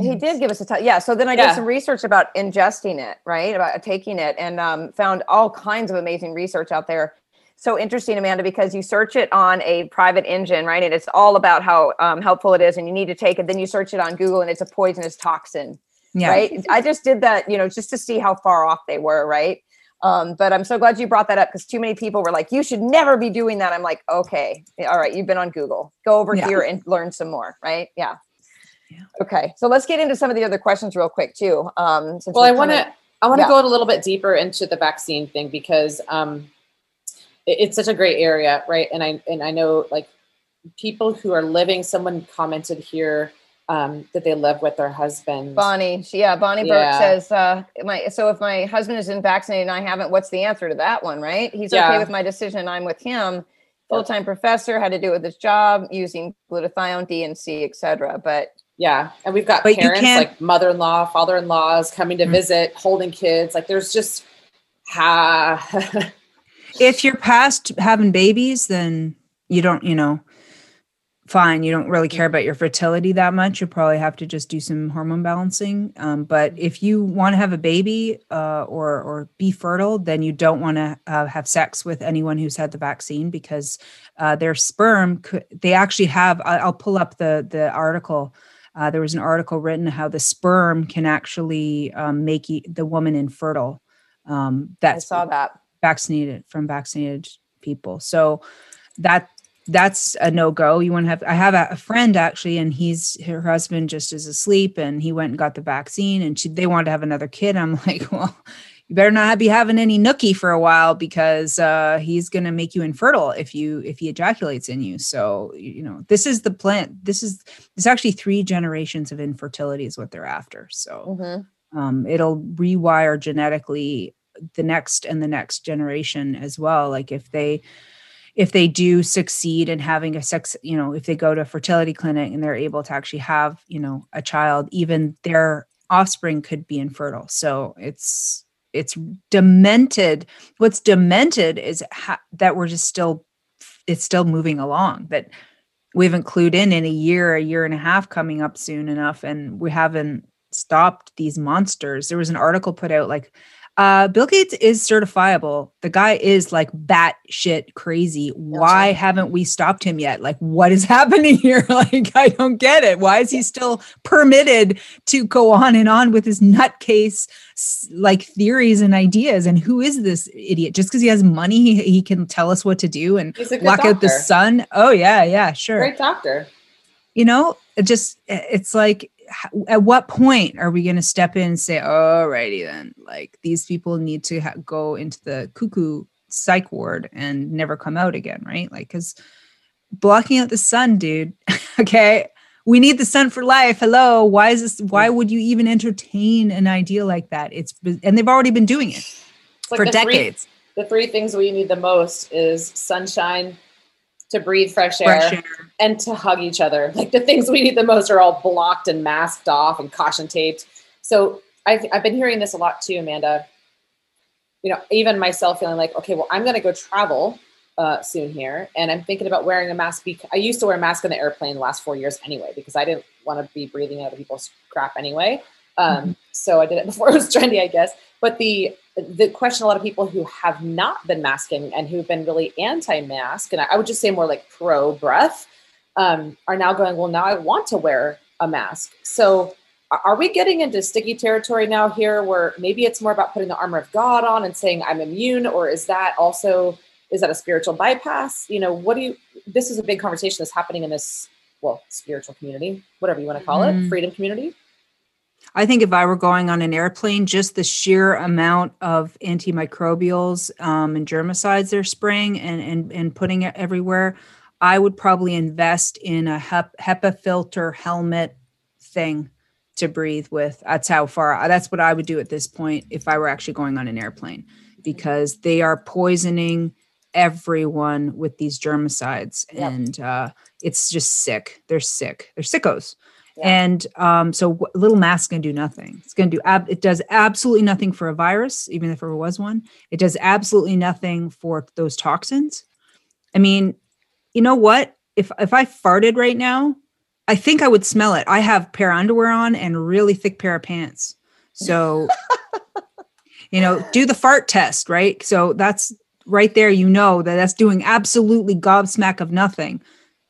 He did give us a t- yeah. So then I Yeah. did some research about ingesting it, right? About taking it, and um, found all kinds of amazing research out there. So interesting, Amanda, because you search it on a private engine, right? And it's all about how um, helpful it is, and you need to take it. Then you search it on Google, and it's a poisonous toxin, Yeah. right? I just did that, you know, just to see how far off they were, right? Um, but I'm so glad you brought that up because too many people were like, "You should never be doing that." I'm like, "Okay, all right, you've been on Google. Go over Yeah. here and learn some more." Right? Yeah. Yeah. Okay, so let's get into some of the other questions real quick too. Um, since Well, I want to I want to Yeah. go a little bit deeper into the vaccine thing because um, it- it's such a great area, right? And I and I know like people who are living. Someone commented here um, that they live with their husband. Bonnie, she, yeah, Bonnie Yeah. Burke says, uh, my, so if my husband isn't vaccinated and I haven't, what's the answer to that one, right? He's okay with my decision and I'm with him. Full-time professor, had to do it with his job, using glutathione, DNC, et cetera. But Yeah, and we've got But parents like mother-in-law, father-in-laws coming to Mhm. visit, holding kids. Like there's just ha. if you're past having babies, then you don't, you know, fine. You don't really care about your fertility that much. You probably have to just do some hormone balancing. Um, but if you want to have a baby uh, or or be fertile, then you don't want to uh, have sex with anyone who's had the vaccine because uh, their sperm could. They actually have. I'll pull up the the article. Uh, there was an article written how the sperm can actually um, make the woman infertile. Um, I saw that. Vaccinated from vaccinated people. So that that's a no go. You want to have I have a, friend actually, and he's her husband just is asleep, and he went and got the vaccine, and she, they wanted to have another kid. I'm like, well, you better not be having any nookie for a while because uh, he's going to make you infertile if you if he ejaculates in you. So you know this is the plant. This is it's actually three generations of infertility is what they're after. So Mhm. um, it'll rewire genetically the next and the next generation as well. Like if they if they do succeed in having a sex you know if they go to a fertility clinic and they're able to actually have you know a child even their offspring could be infertile. So it's it's demented. What's demented is ha- that we're just still it's still moving along that we haven't clued in in a year a year and a half coming up soon enough and we haven't stopped these monsters. There was an article put out like uh, Bill Gates is certifiable. The guy is like bat shit crazy. Why haven't we stopped him yet? Like, what is happening here? Like, I don't get it. Why is he still permitted to go on and on with his nutcase like theories and ideas? And who is this idiot? Just because he has money, he, he can tell us what to do and He's a good block out the sun. Oh yeah, yeah, sure Great doctor. You know it just it's like at what point are we going to step in and say alrighty then like these people need to ha- go into the cuckoo psych ward and never come out again right? Like because blocking out the sun dude okay? We need the sun for life hello? Why is this why would you even entertain an idea like that? It's and they've already been doing it It's like for the three- decades. the three things we need the most is sunshine, to breathe fresh air, fresh air and to hug each other. Like the things we need the most are all blocked and masked off and caution taped. So I've, I've been hearing this a lot too, Amanda. You know, even myself feeling like, okay, well, I'm going to go travel uh, soon here, and I'm thinking about wearing a mask. Bec- I used to wear a mask on the airplane the last four years anyway because I didn't want to be breathing other people's crap anyway. Um, So I did it before it was trendy, I guess. But the the question a lot of people who have not been masking and who've been really anti-mask, and I, would just say more like pro-breath, um, are now going, well, now I want to wear a mask. So are we getting into sticky territory now here where maybe it's more about putting the armor of God on and saying I'm immune, or is that also is that a spiritual bypass? You know, what do you this is a big conversation that's happening in this well, spiritual community, whatever you want to call it, Mhm. freedom community. I think if I were going on an airplane, just the sheer amount of antimicrobials um, and germicides they're spraying and, and, and putting it everywhere, I would probably invest in a HEPA filter helmet thing to breathe with. That's how far, that's what I would do at this point if I were actually going on an airplane because they are poisoning everyone with these germicides Yep. and uh, it's just sick. They're sick. They're sickos Yeah. And um, so a little mask can do nothing. It's going to do, ab- it does absolutely nothing for a virus, even if there was one. It does absolutely nothing for those toxins. I mean, you know what? If, if I farted right now, I think I would smell it. I have pair of underwear on and a really thick pair of pants. So, you know, do the fart test, right? So that's right there. You know that that's doing absolutely gobsmack of nothing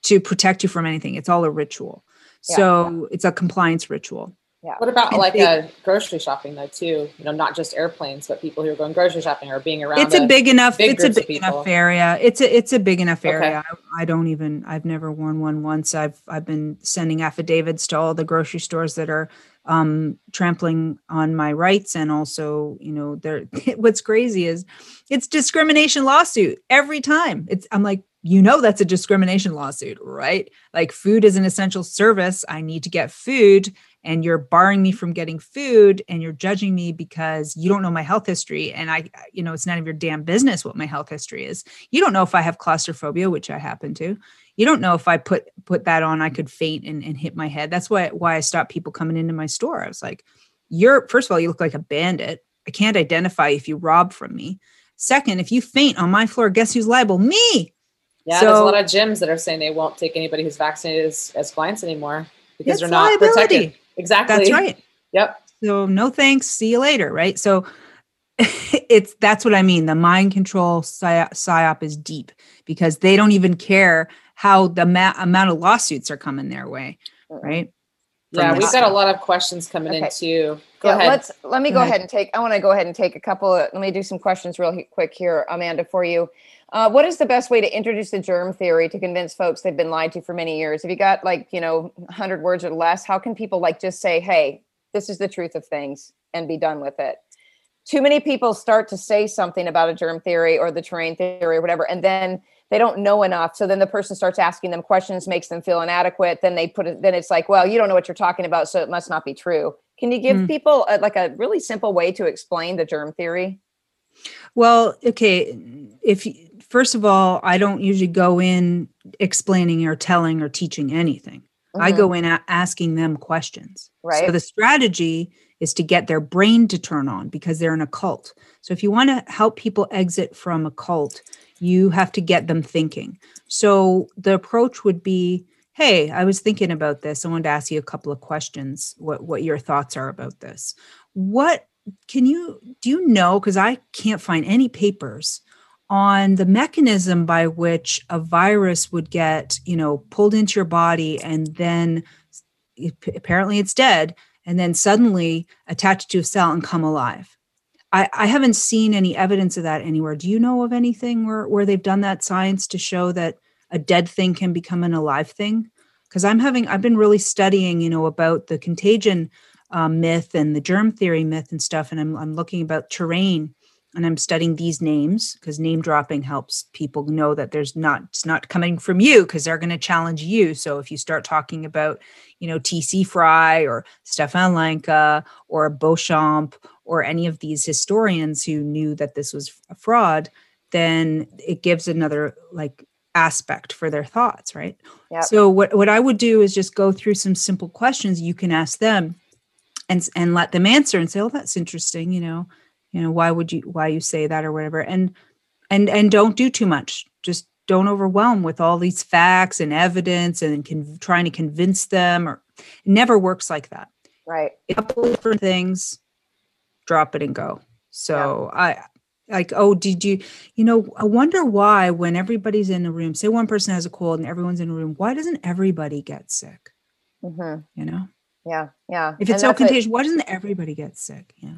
to protect you from anything. It's all a ritual. Yeah. So it's a compliance ritual. Yeah. What about and like they, a grocery shopping though too? You know, not just airplanes, but people who are going grocery shopping or being around. It's a, a big enough. Big it's a big enough area. It's a it's a big enough area. Okay. I, I, don't even. I've never worn one once. I've I've been sending affidavits to all the grocery stores that are um, trampling on my rights, and also, you know, they're. What's crazy is, it's discrimination lawsuit every time. It's. I'm like, you know that's a discrimination lawsuit, right? Like food is an essential service. I need to get food and you're barring me from getting food and you're judging me because you don't know my health history and I you know it's none of your damn business what my health history is. You don't know if I have claustrophobia, which I happen to. You don't know if I put put that on I could faint and, and hit my head. That's why why I stopped people coming into my store. I was like, you're first of all, you look like a bandit. I can't identify if you rob from me. Second, if you faint on my floor, guess who's liable? Me. Yeah, so, there's a lot of gyms that are saying they won't take anybody who's vaccinated as, as clients anymore because they're not liability. protected. Exactly. That's right. Yep. So no thanks. See you later. Right. So it's that's what I mean. The mind control psyop, psyop is deep because they don't even care how the ma- amount of lawsuits are coming their way. Right. Yeah, we've got a lot of questions coming okay. in too. Go yeah, ahead. Let's let me go, go ahead. ahead. and take. I want to go ahead and take a couple. Of, let me do some questions real quick here, Amanda, for you. Uh, what is the best way to introduce the germ theory to convince folks they've been lied to for many years? If you got like, you know, 100 words or less, how can people like just say, hey, this is the truth of things and be done with it? Too many people start to say something about a germ theory or the terrain theory or whatever, and then they don't know enough. So then the person starts asking them questions, makes them feel inadequate. Then they put it, then it's like, well, you don't know what you're talking about, so it must not be true. Can you give mm. people a, like a really simple way to explain the germ theory? Well, okay. If first of all, I don't usually go in explaining or telling or teaching anything. Mm-hmm. I go in a- asking them questions. Right. So the strategy is to get their brain to turn on because they're in a cult. So if you want to help people exit from a cult, you have to get them thinking. So the approach would be hey i was thinking about this i wanted to ask you a couple of questions what what your thoughts are about this what can you do you know because i can't find any papers on the mechanism by which a virus would get, you know, pulled into your body and then apparently it's dead and then suddenly attached to a cell and come alive. I, I haven't seen any evidence of that anywhere. Do you know of anything where, where they've done that science to show that a dead thing can become an alive thing? Because I'm having, I've been really studying, you know, about the contagion um, myth and the germ theory myth and stuff, and I'm, I'm looking about terrain and I'm studying these names because name dropping helps people know that there's not it's not coming from you because they're going to challenge you. So if you start talking about, you know, TC Fry or Stefan Lanka or Béchamp or any of these historians who knew that this was a fraud, then it gives another like aspect for their thoughts, right? Yep. So what what I would do is just go through some simple questions you can ask them and and let them answer and say, "Oh, that's interesting," you know you know why would you why you say that or whatever. And and and don't do too much. Just don't overwhelm with all these facts and evidence and con- trying to convince them or it never works like that. Right. A couple different things drop it and go. So yeah. i like oh did you you know i wonder why when everybody's in a room say one person has a cold and everyone's in a room why doesn't everybody get sick? Mm-hmm. you know? Yeah yeah. If it's and so contagious why doesn't everybody get sick? Yeah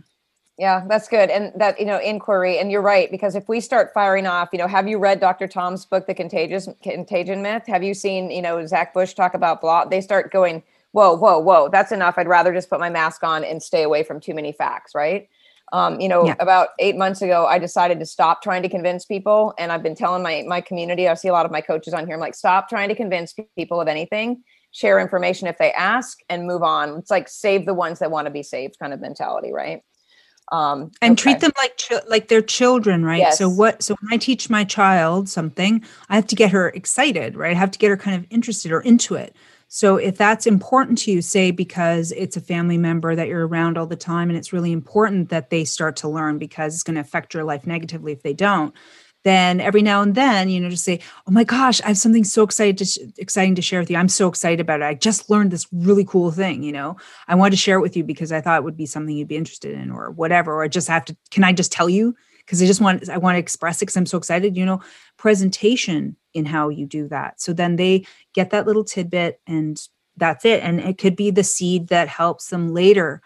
yeah, that's good. And that, you know, inquiry, and you're right, because if we start firing off, you know, have you read Dr. Tom's book, The Contagious Contagion Myth? Have you seen, you know, Zach Bush talk about blah? They start going, whoa, whoa, whoa, that's enough. I'd rather just put my mask on and stay away from too many facts, right? Um, you know, yeah. about eight months ago, I decided to stop trying to convince people. And I've been telling my my community, I see a lot of my coaches on here. I'm like, stop trying to convince people of anything. Share information if they ask and move on. It's like save the ones that want to be saved kind of mentality, right? Um, and okay. treat them like ch- like they're children right yes. so what so when i teach my child something i have to get her excited right i have to get her kind of interested or into it So if that's important to you, say because it's a family member that you're around all the time and it's really important that they start to learn because it's going to affect your life negatively if they don't, then every now and then, you know, just say, "Oh my gosh, I have something so excited to sh- exciting to share with you. I'm so excited about it. I just learned this really cool thing, you know. I wanted to share it with you because I thought it would be something you'd be interested in or whatever. Or I just have to can I just tell you because I just want I want to express it because I'm so excited, you know, presentation in how you do that. So then they get that little tidbit and that's it. And it could be the seed that helps them later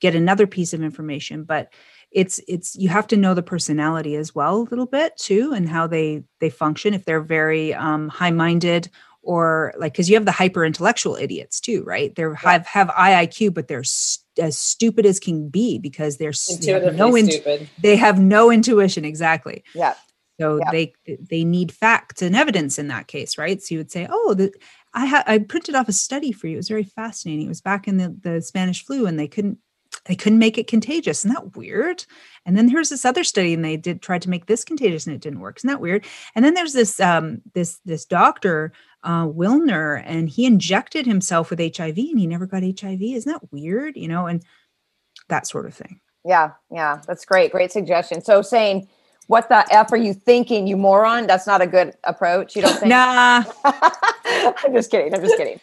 get another piece of information. But it's it's you have to know the personality as well a little bit too and how they they function if they're very um, high minded or like because you have the hyper intellectual idiots too right they yeah. have have iiq but they're st- as stupid as can be because they're they have no in- they have no intuition exactly yeah so yeah. they they need facts and evidence in that case right so you would say oh the I had I printed off a study for you. It was very fascinating. It was back in the, the Spanish flu, and they couldn't they couldn't make it contagious. Isn't that weird? And then here's this other study, and they did try to make this contagious, and it didn't work. Isn't that weird? And then there's this um, this this doctor uh, Wilner, and he injected himself with HIV, and he never got HIV. Isn't that weird? You know, and that sort of thing. Yeah, yeah, that's great. Great suggestion. So saying what the f are you thinking you moron that's not a good approach you don't think nah i'm just kidding i'm just kidding.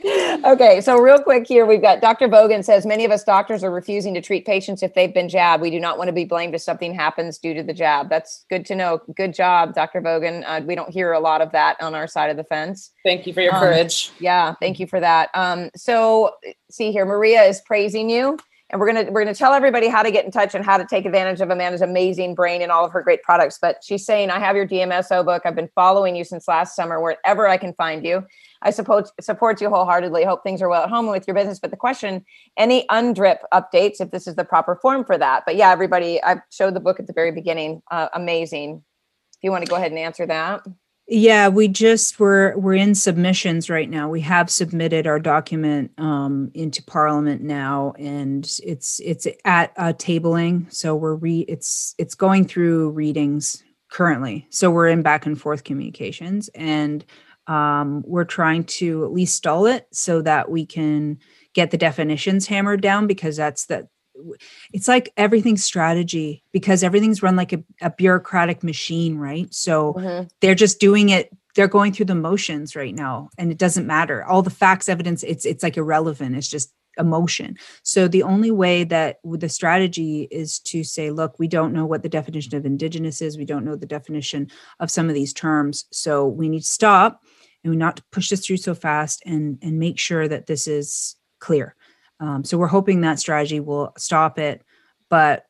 Okay so real quick here we've got dr bogan says many of us doctors are refusing to treat patients if they've been jabbed. We do not want to be blamed if something happens due to the jab. That's good to know. Good job dr bogan. Uh, we don't hear a lot of that on our side of the fence. Thank you for your um, courage. yeah thank you for that. Um, so see here maria is praising you and we're gonna we're gonna tell everybody how to get in touch and how to take advantage of Amanda's amazing brain and all of her great products. But she's saying, I have your DMSO book. I've been following you since last summer, wherever I can find you. I support support you wholeheartedly. Hope things are well at home with your business. But the question, any undrip updates, if this is the proper form for that. But yeah, everybody, I showed the book at the very beginning. Uh, amazing. If you want to go ahead and answer that. Yeah, we just we're we're in submissions right now. We have submitted our document um, into Parliament now, and it's it's at uh, tabling. So we're re it's it's going through readings currently. So we're in back and forth communications, and um, we're trying to at least stall it so that we can get the definitions hammered down because that's that it's like everything's strategy because everything's run like a, a bureaucratic machine, right? So mm-hmm. they're just doing it. They're going through the motions right now, and it doesn't matter. All the facts, evidence, it's it's like irrelevant. It's just emotion. So the only way that the strategy is to say, look, we don't know what the definition of indigenous is. We don't know the definition of some of these terms. So we need to stop not push this through so fast and and make sure that this is clear. Um, so we're hoping that strategy will stop it. But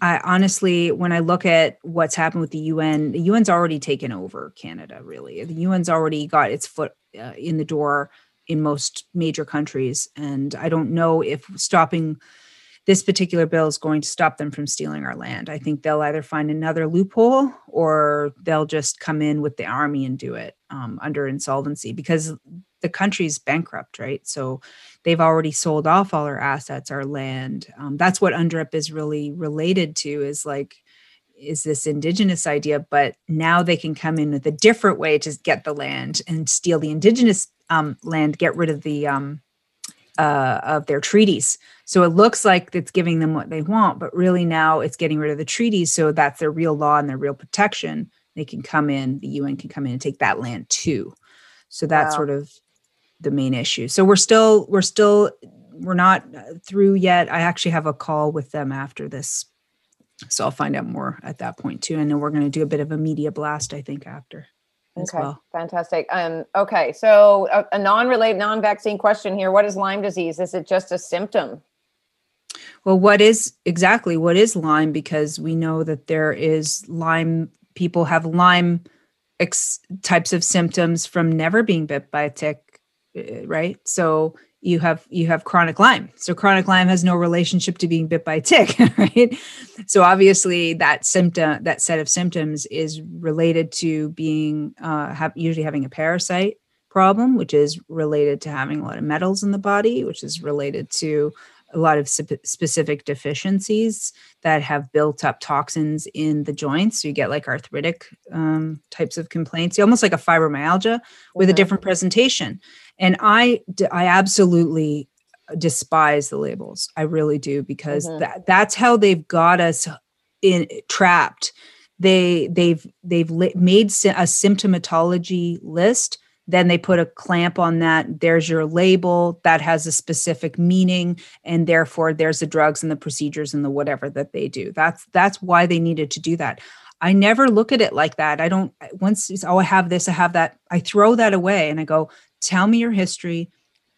I honestly, when I look at what's happened with the UN, the UN's already taken over Canada, really. The UN's already got its foot uh, in the door in most major countries. And I don't know if stopping this particular bill is going to stop them from stealing our land. I think they'll either find another loophole or they'll just come in with the army and do it um, under insolvency because the country's bankrupt, right? So they've already sold off all our assets, our land. Um, that's what UNDRIP is really related to is like, is this indigenous idea, but now they can come in with a different way to get the land and steal the indigenous um, land, get rid of the um, uh, of their treaties. So it looks like it's giving them what they want, but really now it's getting rid of the treaties. So that's their real law and their real protection. They can come in, the UN can come in and take that land too. So that's wow. sort of the main issue. So we're still we're still we're not through yet. I actually have a call with them after this. So I'll find out more at that point too. And then we're going to do a bit of a media blast, I think, after okay, well. Fantastic. Um, okay, so a, a non-related, non-vaccine question here. What is Lyme disease? Is it just a symptom? Well, what is exactly what is Lyme? Because we know that there is Lyme. People have Lyme ex- types of symptoms from never being bit by a tick uh, right? So you have you have chronic Lyme. So chronic Lyme has no relationship to being bit by a tick, right? So obviously that symptom, that set of symptoms, is related to being uh, have usually having a parasite problem, which is related to having a lot of metals in the body, which is related to a lot of spe- specific deficiencies that have built up toxins in the joints. So you get like arthritic um, types of complaints, almost like a fibromyalgia with Mhm. a different presentation. And i i absolutely despise the labels. I really do because Mhm. that that's how they've got us in trapped. They they've they've made a symptomatology list then they put a clamp on that there's your label that has a specific meaning and therefore there's the drugs and the procedures and the whatever that they do that's that's why they needed to do that i never look at it like that i don't once it's, oh i have this i have that i throw that away and i go tell me your history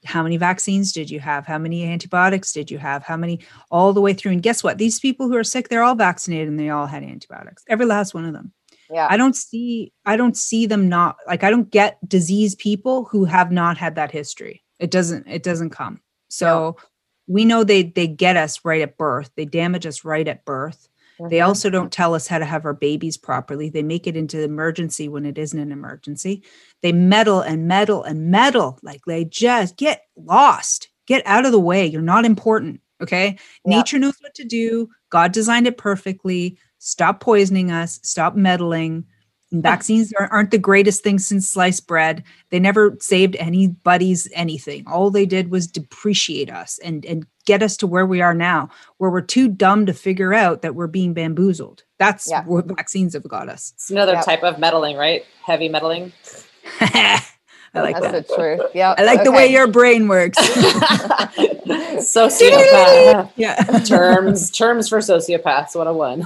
how many vaccines did you have how many antibiotics did you have how many all the way through and guess what these people who are sick they're all vaccinated and they all had antibiotics every last one of them Yeah. I don't see I don't see them not like I don't get disease people who have not had that history. It doesn't it doesn't come. So we know they they get us right at birth. They damage us right at birth. They Mhm. also don't tell us how to have our babies properly. They make it into emergency when it isn't an emergency. They meddle and meddle and meddle like they just get lost. Get out of the way. You're not important. Okay. Yeah. Nature knows what to do. God designed it perfectly. Stop poisoning us. Stop meddling. And vaccines aren't, aren't the greatest thing since sliced bread. They never saved anybody's anything. All they did was depreciate us and, and get us to where we are now, where we're too dumb to figure out that we're being bamboozled. That's Yeah. what vaccines have got us. It's another Yep. type of meddling, right? Heavy meddling. I like that. That's that. the truth. Yeah. I like the way your brain works. Sociopath. yeah. terms terms for sociopaths 101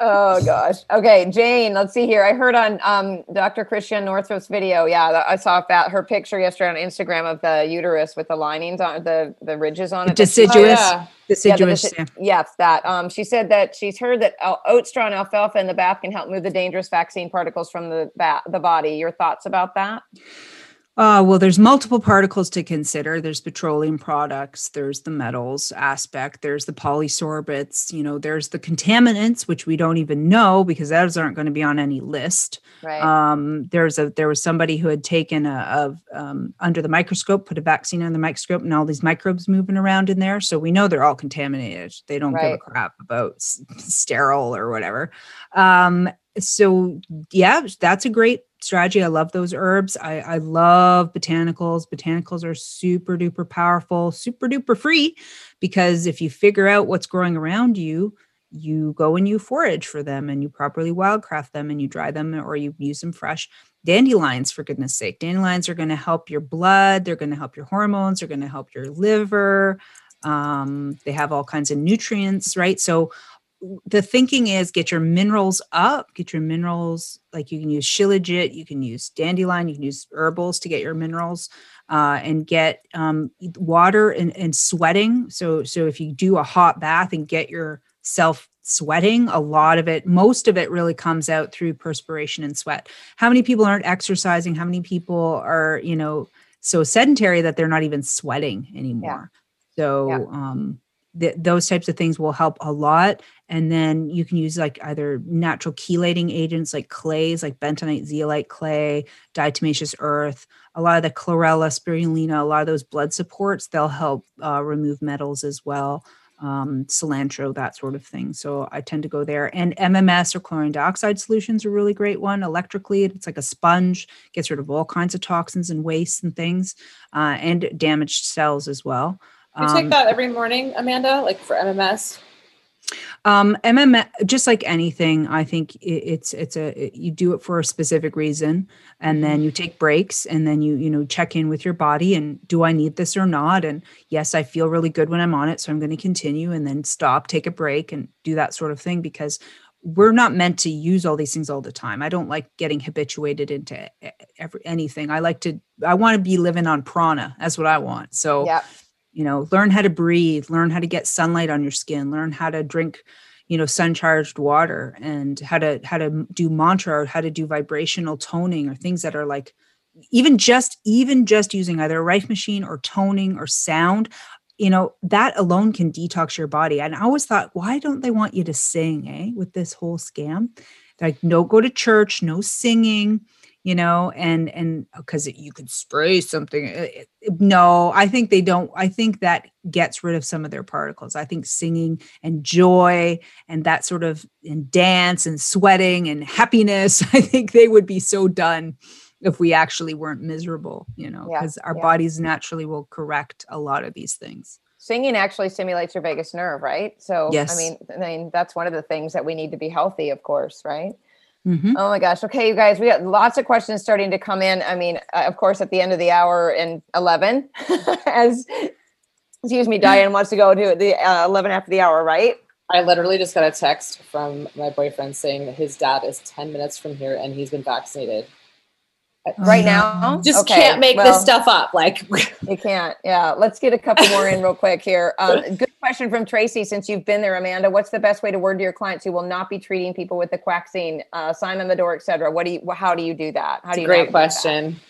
Oh gosh. Okay, Jane. Let's see here. I heard on um, Dr. Christiane Northrup's video. Yeah, I saw that her picture yesterday on Instagram of the uterus with the linings on the the ridges on it. Deciduous. Oh, yeah. Yeah, the Deciduous. deci- yeah. Yes, that. Um, she said that she's heard that oat straw and alfalfa in the bath can help move the dangerous vaccine particles from the ba- the body. Your thoughts about that? Uh, well, there's multiple particles to consider. There's petroleum products, there's the metals aspect, there's the polysorbates, you know, there's the contaminants, which we don't even know because those aren't going to be on any list. Right. Um, there's a there was somebody who had taken a of um, under the microscope, put a vaccine under the microscope, and all these microbes moving around in there. So we know they're all contaminated. They don't give a crap about s- sterile or whatever. Um, so yeah, that's a great strategy. I love those herbs. I, I love botanicals. Botanicals are super duper powerful, super duper free, because if you figure out what's growing around you, you go and you forage for them and you properly wildcraft them and you dry them or you use them fresh. Dandelions, for goodness sake, dandelions are going to help your blood. They're going to help your hormones. They're going to help your liver. Um, they have all kinds of nutrients, right? So the thinking is get your minerals up, get your minerals like you can use shilajit, you can use dandelion, you can use herbals to get your minerals, uh, and get um, water and, and sweating. So so if you do a hot bath and get yourself sweating, a lot of it, most of it really comes out through perspiration and sweat. How many people aren't exercising? How many people are you know so sedentary that they're not even sweating anymore? So Yeah. um, th- those types of things will help a lot and then you can use like either natural chelating agents like clays like bentonite zeolite clay diatomaceous earth. A lot of the chlorella spirulina a lot of those blood supports they'll help uh, remove metals as well um, cilantro that sort of thing. So i tend to go there. And mms or chlorine dioxide solutions are a really great one. Electrically it's like a sponge gets rid of all kinds of toxins and wastes and things uh, and damaged cells as well. You take that every morning amanda like for mms Um, MM, just like anything, I think it's it's a you do it for a specific reason, and then you take breaks, and then you you know check in with your body, and do I need this or not? And yes, I feel really good when I'm on it, so I'm going to continue, and then stop, take a break, and do that sort of thing because we're not meant to use all these things all the time. I don't like getting habituated into every anything. I like to I want to be living on prana. That's what I want. So yeah. You know learn how to breathe learn how to get sunlight on your skin learn how to drink you know sun charged water and how to how to do mantra or how to do vibrational toning or things that are like even just even just using either a rife machine or toning or sound you know that alone can detox your body. And i always thought why don't they want you to sing eh with this whole scam? Like no go to church no singing you know and and oh, because you could spray something no i think they don't i think that gets rid of some of their particles i think singing and joy and that sort of and dance and sweating and happiness i think they would be so done if we actually weren't miserable you know because yeah, our yeah. bodies naturally will correct a lot of these things singing actually stimulates your vagus nerve right so yes. i mean i mean that's one of the things that we need to be healthy of course right Mm-hmm. Oh my gosh. Okay, you guys, we got lots of questions starting to come in. I mean, uh, of course, at the end of the hour in 11, as, excuse me, Diane wants to go to the uh, 11 after the hour, right? I literally just got a text from my boyfriend saying that his dad is 10 minutes from here and he's been vaccinated. Right now, just okay. can't make well, this stuff up. Like you can't. Yeah, let's get a couple more in real quick here. Um, good question from Tracy. Since you've been there, Amanda, what's the best way to word to your clients who will not be treating people with the quaxine, uh, sign on the door, etc.? What do you? How do you do that? How do you? Great question. That?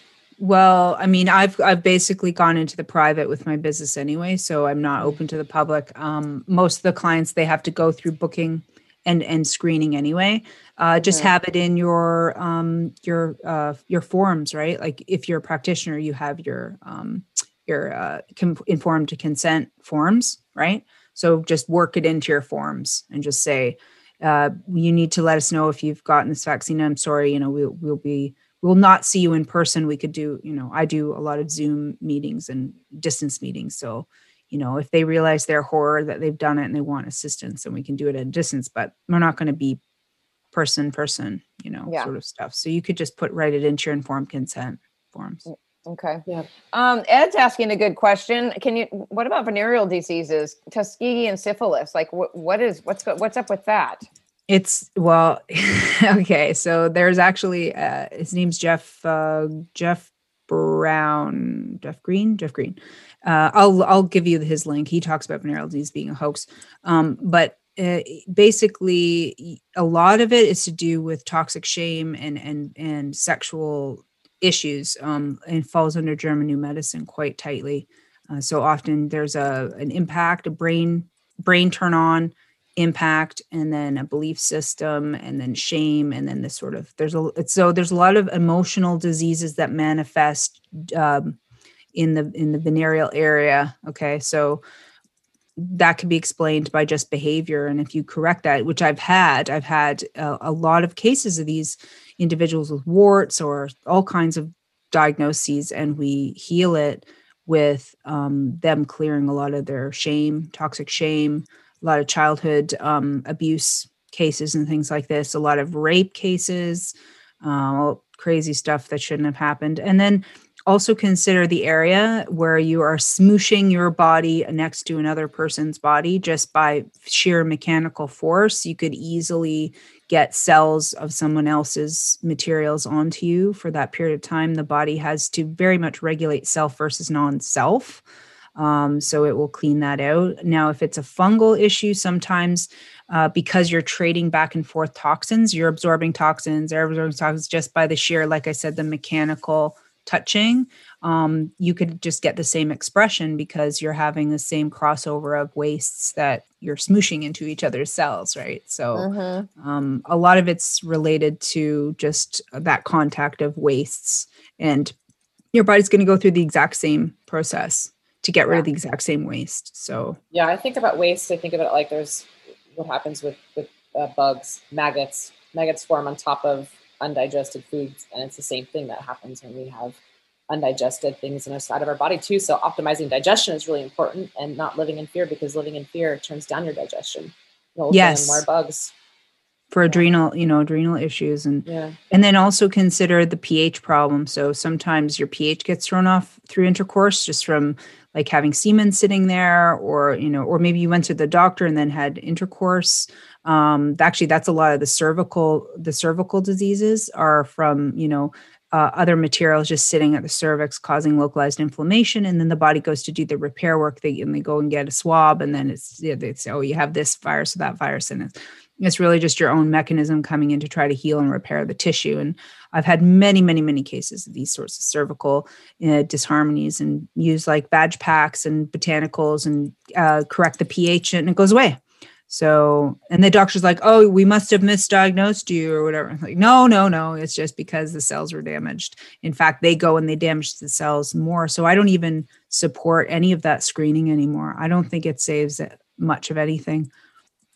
Well, I mean, I've I've basically gone into the private with my business anyway, so I'm not open to the public. Um, most of the clients they have to go through booking and and screening anyway uh, just mm-hmm. have it in your um, your uh, your forms right? Like if you're a practitioner you have your um, your uh, com- informed to consent forms right? So just work it into your forms and just say uh, you need to let us know if you've gotten this vaccine. I'm sorry you know we'll, we'll be we'll not see you in person. We could do you know i do a lot of zoom meetings and distance meetings so you know if they realize their horror that they've done it and they want assistance and we can do it at a distance but we're not going to be person person you know yeah. sort of stuff. So you could just put write it into your informed consent forms. Mm, okay. Yeah. Um ed's asking a good question. Can you what about venereal diseases tuskegee and syphilis? Like what, what is what's what's up with that? It's well okay so there's actually uh his name's jeff uh jeff brown jeff green? Jeff green uh, I'll I'll give you his link. He talks about venereal disease being a hoax, um, but uh, basically, a lot of it is to do with toxic shame and and and sexual issues, um, and falls under German New Medicine quite tightly. Uh, so often there's a an impact, a brain brain turn on impact and then a belief system and then shame and then this sort of there's a so there's a lot of emotional diseases that manifest um, in the in the venereal area okay? So that can be explained by just behavior. And if you correct that which i've had i've had a, a lot of cases of these individuals with warts or all kinds of diagnoses and we heal it with um, them clearing a lot of their shame toxic shame a lot of childhood um, abuse cases and things like this a lot of rape cases uh, crazy stuff that shouldn't have happened. And then also consider the area where you are smooshing your body next to another person's body just by sheer mechanical force. You could easily get cells of someone else's materials onto you for that period of time. The body has to very much regulate self versus non self. Um, so it will clean that out. Now, if it's a fungal issue, sometimes uh, because you're trading back and forth toxins, you're absorbing toxins, they're absorbing toxins just by the sheer, like I said, the mechanical touching, um, you could just get the same expression because you're having the same crossover of wastes that you're smooshing into each other's cells, right? So mm-hmm. um, a lot of it's related to just that contact of wastes, and your body's going to go through the exact same process to get rid of the exact same waste. So yeah, I think about waste. I think about it like there's what happens with with uh, bugs, maggots. Maggots form on top of undigested foods. And it's the same thing that happens when we have undigested things inside of our body too. So optimizing digestion is really important and not living in fear because living in fear turns down your digestion. You'll yes. more bugs. For adrenal, you know, adrenal issues and yeah. and then also consider the pH problem. So sometimes your pH gets thrown off through intercourse just from like having semen sitting there or you know or maybe you went to the doctor and then had intercourse um, actually that's a lot of the cervical the cervical diseases are from you know uh, other materials just sitting at the cervix causing localized inflammation and then the body goes to do the repair work they, and they go and get a swab and then it's yeah, they say oh you have this virus or that virus and it's it's really just your own mechanism coming in to try to heal and repair the tissue. And I've had many, many, many cases of these sorts of cervical uh, disharmonies and use like badge packs and botanicals and uh, correct the pH and it goes away. So, and the doctor's like, oh, we must have misdiagnosed you or whatever. I'm like, no, no, no. It's just because the cells were damaged. In fact, they go and they damage the cells more. So I don't even support any of that screening anymore. I don't think it saves much of anything,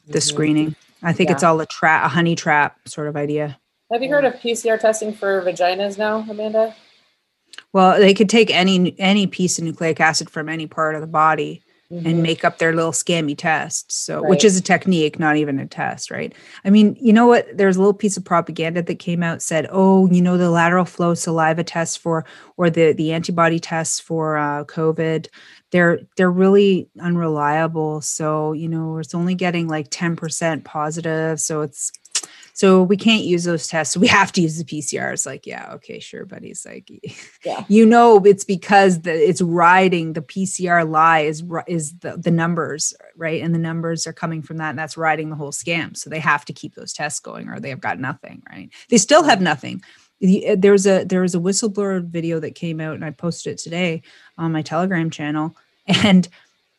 the mm-hmm. screening. I think yeah. it's all a trap, a honey trap sort of idea. Have you heard of PCR testing for vaginas now, Amanda? Well, they could take any any piece of nucleic acid from any part of the body mm-hmm. and make up their little scammy tests. So, right. which is a technique, not even a test, right? I mean, you know what? There's a little piece of propaganda that came out said, "Oh, you know, the lateral flow saliva test for or the the antibody tests for uh, COVID." They're they're really unreliable so you know it's only getting like 10% positive so it's so we can't use those tests. We have to use the PCR. It's like, yeah, okay, sure. But he's like, yeah. you know, it's because the, it's riding the PCR lie is is the, the numbers, right? And the numbers are coming from that, and that's riding the whole scam. So they have to keep those tests going, or they have got nothing, right? They still have nothing. Uh, there's a there was a whistleblower video that came out, and I posted it today on my Telegram channel, and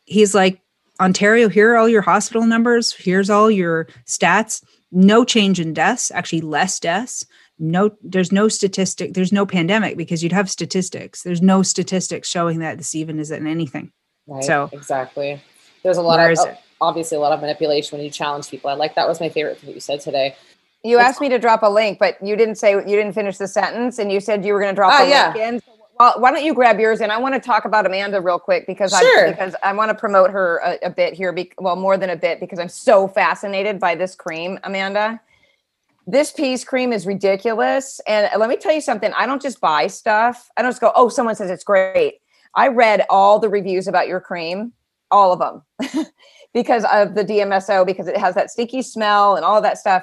he's like, Ontario, here are all your hospital numbers. Here's all your stats no change in deaths, actually less deaths. No, there's no statistic, there's no pandemic because you'd have statistics. There's no statistics showing that this even is in anything. Right. So exactly. There's a lot of obviously a lot of manipulation when you challenge people. I like that was my favorite thing that you said today. You it's, asked me to drop a link, but you didn't say you didn't finish the sentence, and you said you were going to drop uh, a yeah. link in. Well, why don't you grab yours? And I want to talk about Amanda real quick because sure. I because I want to promote her a, a bit here. Be, well, more than a bit because I'm so fascinated by this cream, Amanda. This peace cream is ridiculous. And let me tell you something. I don't just buy stuff. I don't just go, oh, someone says it's great. I read all the reviews about your cream, all of them, because of the DMSO, because it has that sticky smell and all of that stuff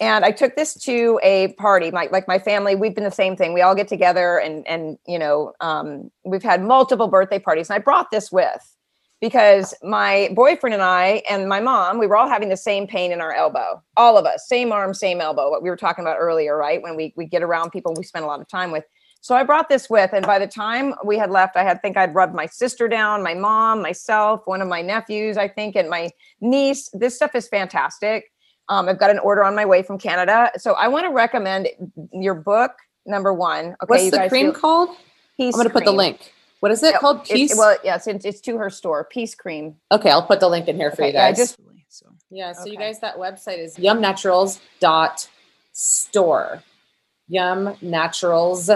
and I took this to a party. My like my family, we've been the same thing. We all get together and and you know, um, we've had multiple birthday parties. And I brought this with because my boyfriend and I and my mom, we were all having the same pain in our elbow. All of us, same arm, same elbow. What we were talking about earlier, right? When we we get around people we spend a lot of time with. So I brought this with, and by the time we had left, I had think I'd rubbed my sister down, my mom, myself, one of my nephews, I think, and my niece. This stuff is fantastic um, I've got an order on my way from Canada. So I want to recommend your book, number one. Okay, What's the cream do, called? Peace I'm going to put the link. What is it yeah, called? Peace. well, yes, it's, it's, to her store. Peace Cream. Okay, I'll put the link in here for okay, you guys. Yeah, just, yeah so okay. you guys, that website is yumnaturals.store. Yum Naturals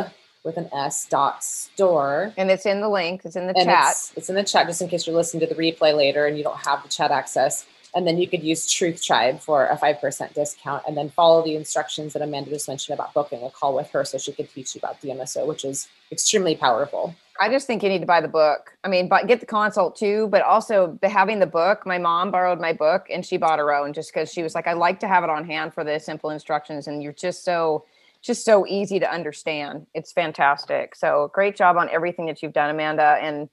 with an S dot store. And it's in the link. It's in the and chat. It's, it's in the chat just in case you're listening to the replay later and you don't have the chat access. And then you could use Truth Tribe for a 5% discount and then follow the instructions that Amanda just mentioned about booking a call with her so she could teach you about DMSO, which is extremely powerful. I just think you need to buy the book. I mean, but get the consult too, but also having the book. My mom borrowed my book and she bought her own just because she was like, I like to have it on hand for the simple instructions. And you're just so, just so easy to understand. It's fantastic. So great job on everything that you've done, Amanda. And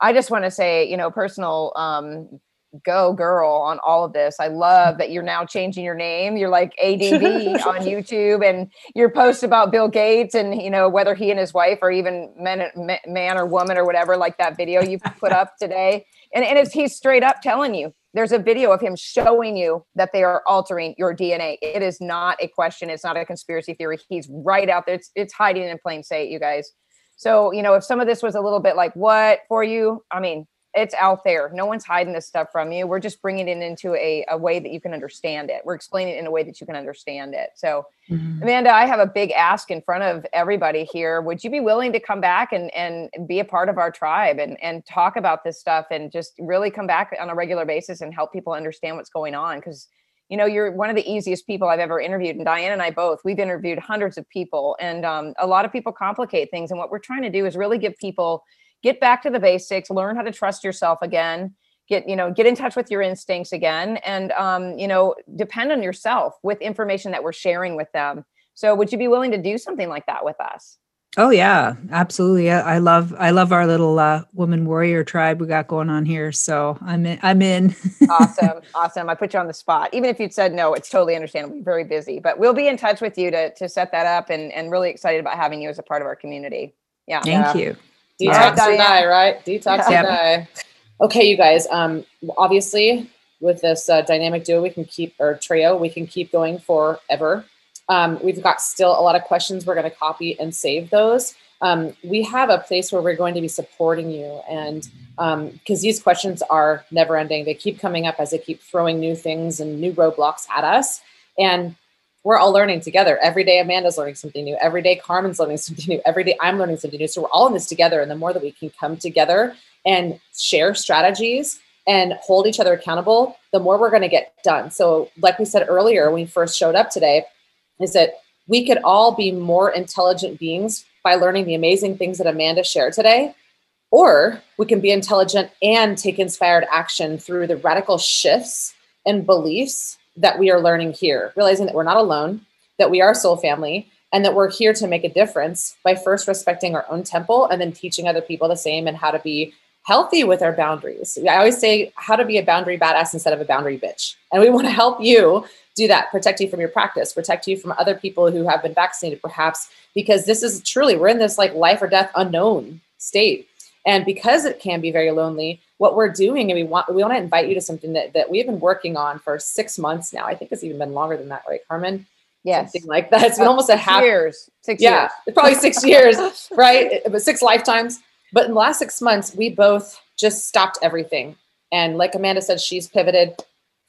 I just want to say, you know, personal um, go girl on all of this. I love that you're now changing your name. You're like ADV on YouTube and your post about Bill Gates and you know whether he and his wife are even men, man or woman or whatever like that video you put up today. And and it's he's straight up telling you. There's a video of him showing you that they are altering your DNA. It is not a question. It's not a conspiracy theory. He's right out there. It's it's hiding in plain sight, you guys. So, you know, if some of this was a little bit like what for you, I mean, it's out there. No one's hiding this stuff from you. We're just bringing it into a, a way that you can understand it. We're explaining it in a way that you can understand it. So, mm-hmm. Amanda, I have a big ask in front of everybody here. Would you be willing to come back and, and be a part of our tribe and, and talk about this stuff and just really come back on a regular basis and help people understand what's going on? Because you know you're one of the easiest people i've ever interviewed and diane and i both we've interviewed hundreds of people and um, a lot of people complicate things and what we're trying to do is really give people get back to the basics learn how to trust yourself again get you know get in touch with your instincts again and um, you know depend on yourself with information that we're sharing with them so would you be willing to do something like that with us Oh yeah, absolutely. I love I love our little uh, woman warrior tribe we got going on here. So I'm in. I'm in. awesome, awesome. I put you on the spot. Even if you'd said no, it's totally understandable. You're very busy, but we'll be in touch with you to to set that up, and and really excited about having you as a part of our community. Yeah. Thank you. Detox Right, or die, right? Detox Yep. or die. Okay, you guys. Um, obviously, with this uh, dynamic duo, we can keep or trio, we can keep going forever. Um, we've got still a lot of questions. We're going to copy and save those. Um, we have a place where we're going to be supporting you, and because these questions are never ending, they keep coming up as they keep throwing new things and new roadblocks at us, and we're all learning together. Every day, Amanda's learning something new. Every day, Carmen's learning something new. Every day, I'm learning something new. So we're all in this together. And the more that we can come together and share strategies and hold each other accountable, the more we're going to get done. So, like we said earlier when we first showed up today, is that we could all be more intelligent beings by learning the amazing things that Amanda shared today. Or we can be intelligent and take inspired action through the radical shifts and beliefs that we are learning here, realizing that we're not alone, that we are soul family, and that we're here to make a difference by first respecting our own temple and then teaching other people the same and how to be healthy with our boundaries. I always say how to be a boundary badass instead of a boundary bitch. And we want to help you do that, protect you from your practice, protect you from other people who have been vaccinated, perhaps, because this is truly, we're in this like life or death unknown state. And because it can be very lonely, what we're doing, and we want we want to invite you to something that, that we have been working on for six months now. I think it's even been longer than that, right, Carmen? Yes. Something like that. It's been almost a six half years. Six yeah, years. it's probably six years, right? But six lifetimes. But in the last six months, we both just stopped everything. And like Amanda said, she's pivoted.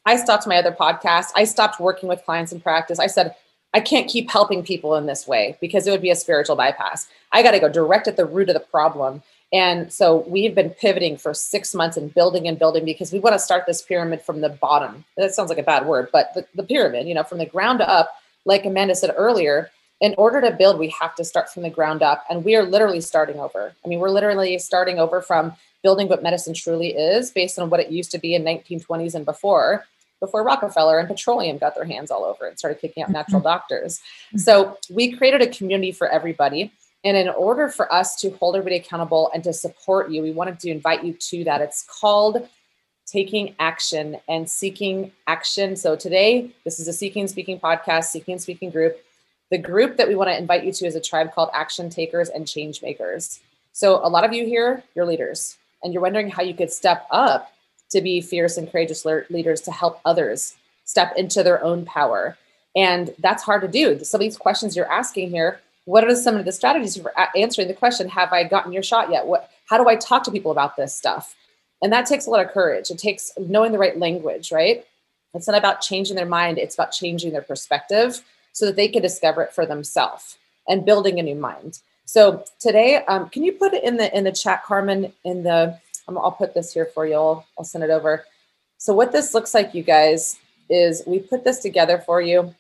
I stopped my other podcast. I stopped working with clients in practice. I said, I can't keep helping people in this way because it would be a spiritual bypass. I got to go direct at the root of the problem. And so we've been pivoting for six months and building and building because we want to start this pyramid from the bottom. That sounds like a bad word, but the, the pyramid, you know, from the ground up, like Amanda said earlier, in order to build, we have to start from the ground up. And we are literally starting over. I mean, we're literally starting over from building what medicine truly is based on what it used to be in 1920s and before, before Rockefeller and petroleum got their hands all over it and started kicking out natural mm-hmm. doctors. Mm-hmm. So we created a community for everybody. And in order for us to hold everybody accountable and to support you, we wanted to invite you to that. It's called taking action and seeking action. So today, this is a Seeking Speaking podcast, Seeking Speaking group. The group that we want to invite you to is a tribe called Action Takers and Change Makers. So a lot of you here, you're leaders, and you're wondering how you could step up to be fierce and courageous le- leaders to help others step into their own power. And that's hard to do. Some of these questions you're asking here, what are some of the strategies for answering the question, have I gotten your shot yet? What how do I talk to people about this stuff? And that takes a lot of courage. It takes knowing the right language, right? It's not about changing their mind, it's about changing their perspective so that they can discover it for themselves and building a new mind. So today, um, can you put it in the in the chat, Carmen? In the I'll put this here for you. I'll, I'll send it over. So what this looks like, you guys, is we put this together for you.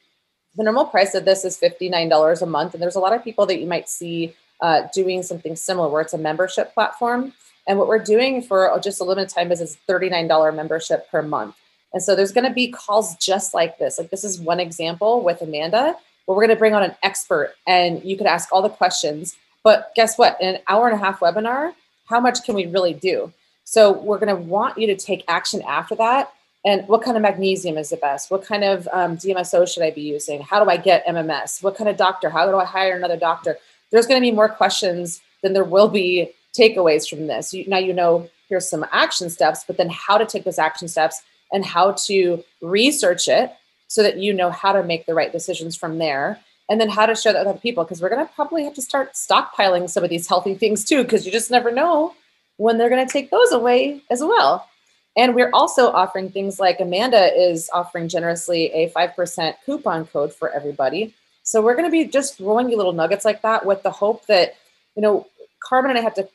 The normal price of this is $59 a month. And there's a lot of people that you might see uh, doing something similar where it's a membership platform. And what we're doing for just a limited time is it's $39 membership per month. And so there's going to be calls just like this. Like this is one example with Amanda, where we're going to bring on an expert and you could ask all the questions. But guess what? In an hour and a half webinar, how much can we really do? So we're going to want you to take action after that. And what kind of magnesium is the best? What kind of um, DMSO should I be using? How do I get MMS? What kind of doctor? How do I hire another doctor? There's going to be more questions than there will be takeaways from this. You, now you know here's some action steps, but then how to take those action steps and how to research it so that you know how to make the right decisions from there and then how to share that with other people because we're going to probably have to start stockpiling some of these healthy things too because you just never know when they're going to take those away as well. And we're also offering things like amanda is offering generously a 5% coupon code for everybody. So we're going to be just throwing you little nuggets like that with the hope that you know carmen and i have to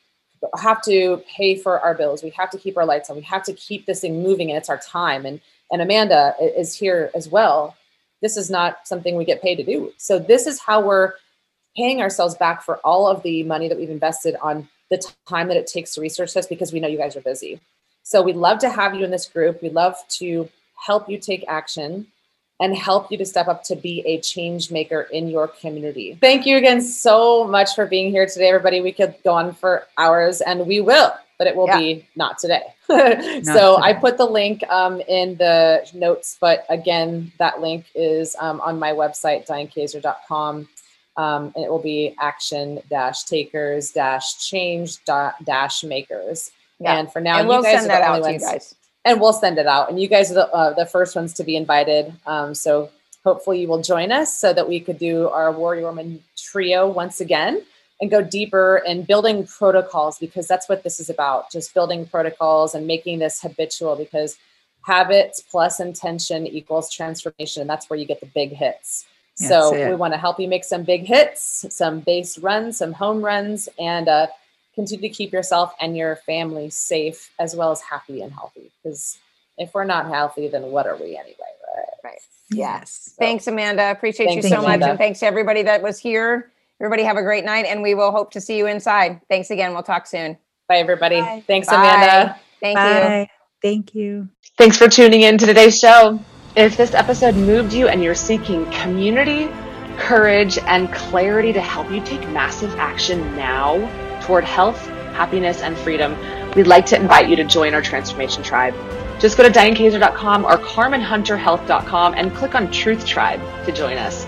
have to pay for our bills. We have to keep our lights on. We have to keep this thing moving and it's our time. And and amanda is here as well this is not something we get paid to do. So this is how we're paying ourselves back for all of the money that we've invested on the time that it takes to research this because we know you guys are busy. So we'd love to have you in this group. We'd love to help you take action. and help you to step up to be a change maker in your community. Thank you again so much for being here today, everybody. We could go on for hours and we will, but it will yeah. be not today. not so today. I put the link um, in the notes, but again, that link is um, on my website, dianekazer.com. Um, and it will be action dash takers dash change dash makers. Yeah. And for now, and we'll send that out to you guys and we'll send it out. And you guys are the, uh, the first ones to be invited. Um, so hopefully you will join us so that we could do our Warrior Woman trio once again and go deeper in building protocols because that's what this is about just building protocols and making this habitual because habits plus intention equals transformation. And that's where you get the big hits. That's so it. we want to help you make some big hits, some base runs, some home runs, and uh, continue to keep yourself and your family safe as well as happy and healthy. Because if we're not healthy, then what are we anyway? Right. Right. Yes. So, thanks, Amanda. Appreciate you so Amanda. much. And thanks to everybody that was here. Everybody have a great night and we will hope to see you inside. Thanks again. We'll talk soon. Bye, everybody. Bye. Thanks, Bye. Amanda. Thank Bye. you. Thank you. Thanks for tuning in to today's show. If this episode moved you and you're seeking community, courage, and clarity to help you take massive action now, toward health, happiness, and freedom, we'd like to invite you to join our transformation tribe. Just go to dianekazer.com or carmenhunterhealth.com and click on Truth Tribe to join us,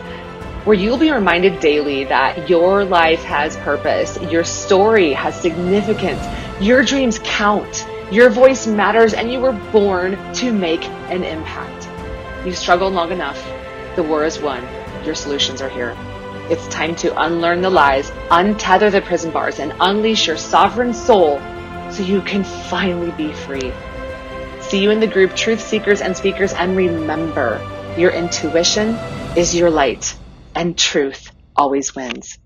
where you'll be reminded daily that your life has purpose, your story has significance, your dreams count, your voice matters, and you were born to make an impact. You've struggled long enough. The war is won. Your solutions are here. It's time to unlearn the lies, untether the prison bars, and unleash your sovereign soul so you can finally be free. See you in the group Truth Seekers and Speakers, and remember your intuition is your light, and truth always wins.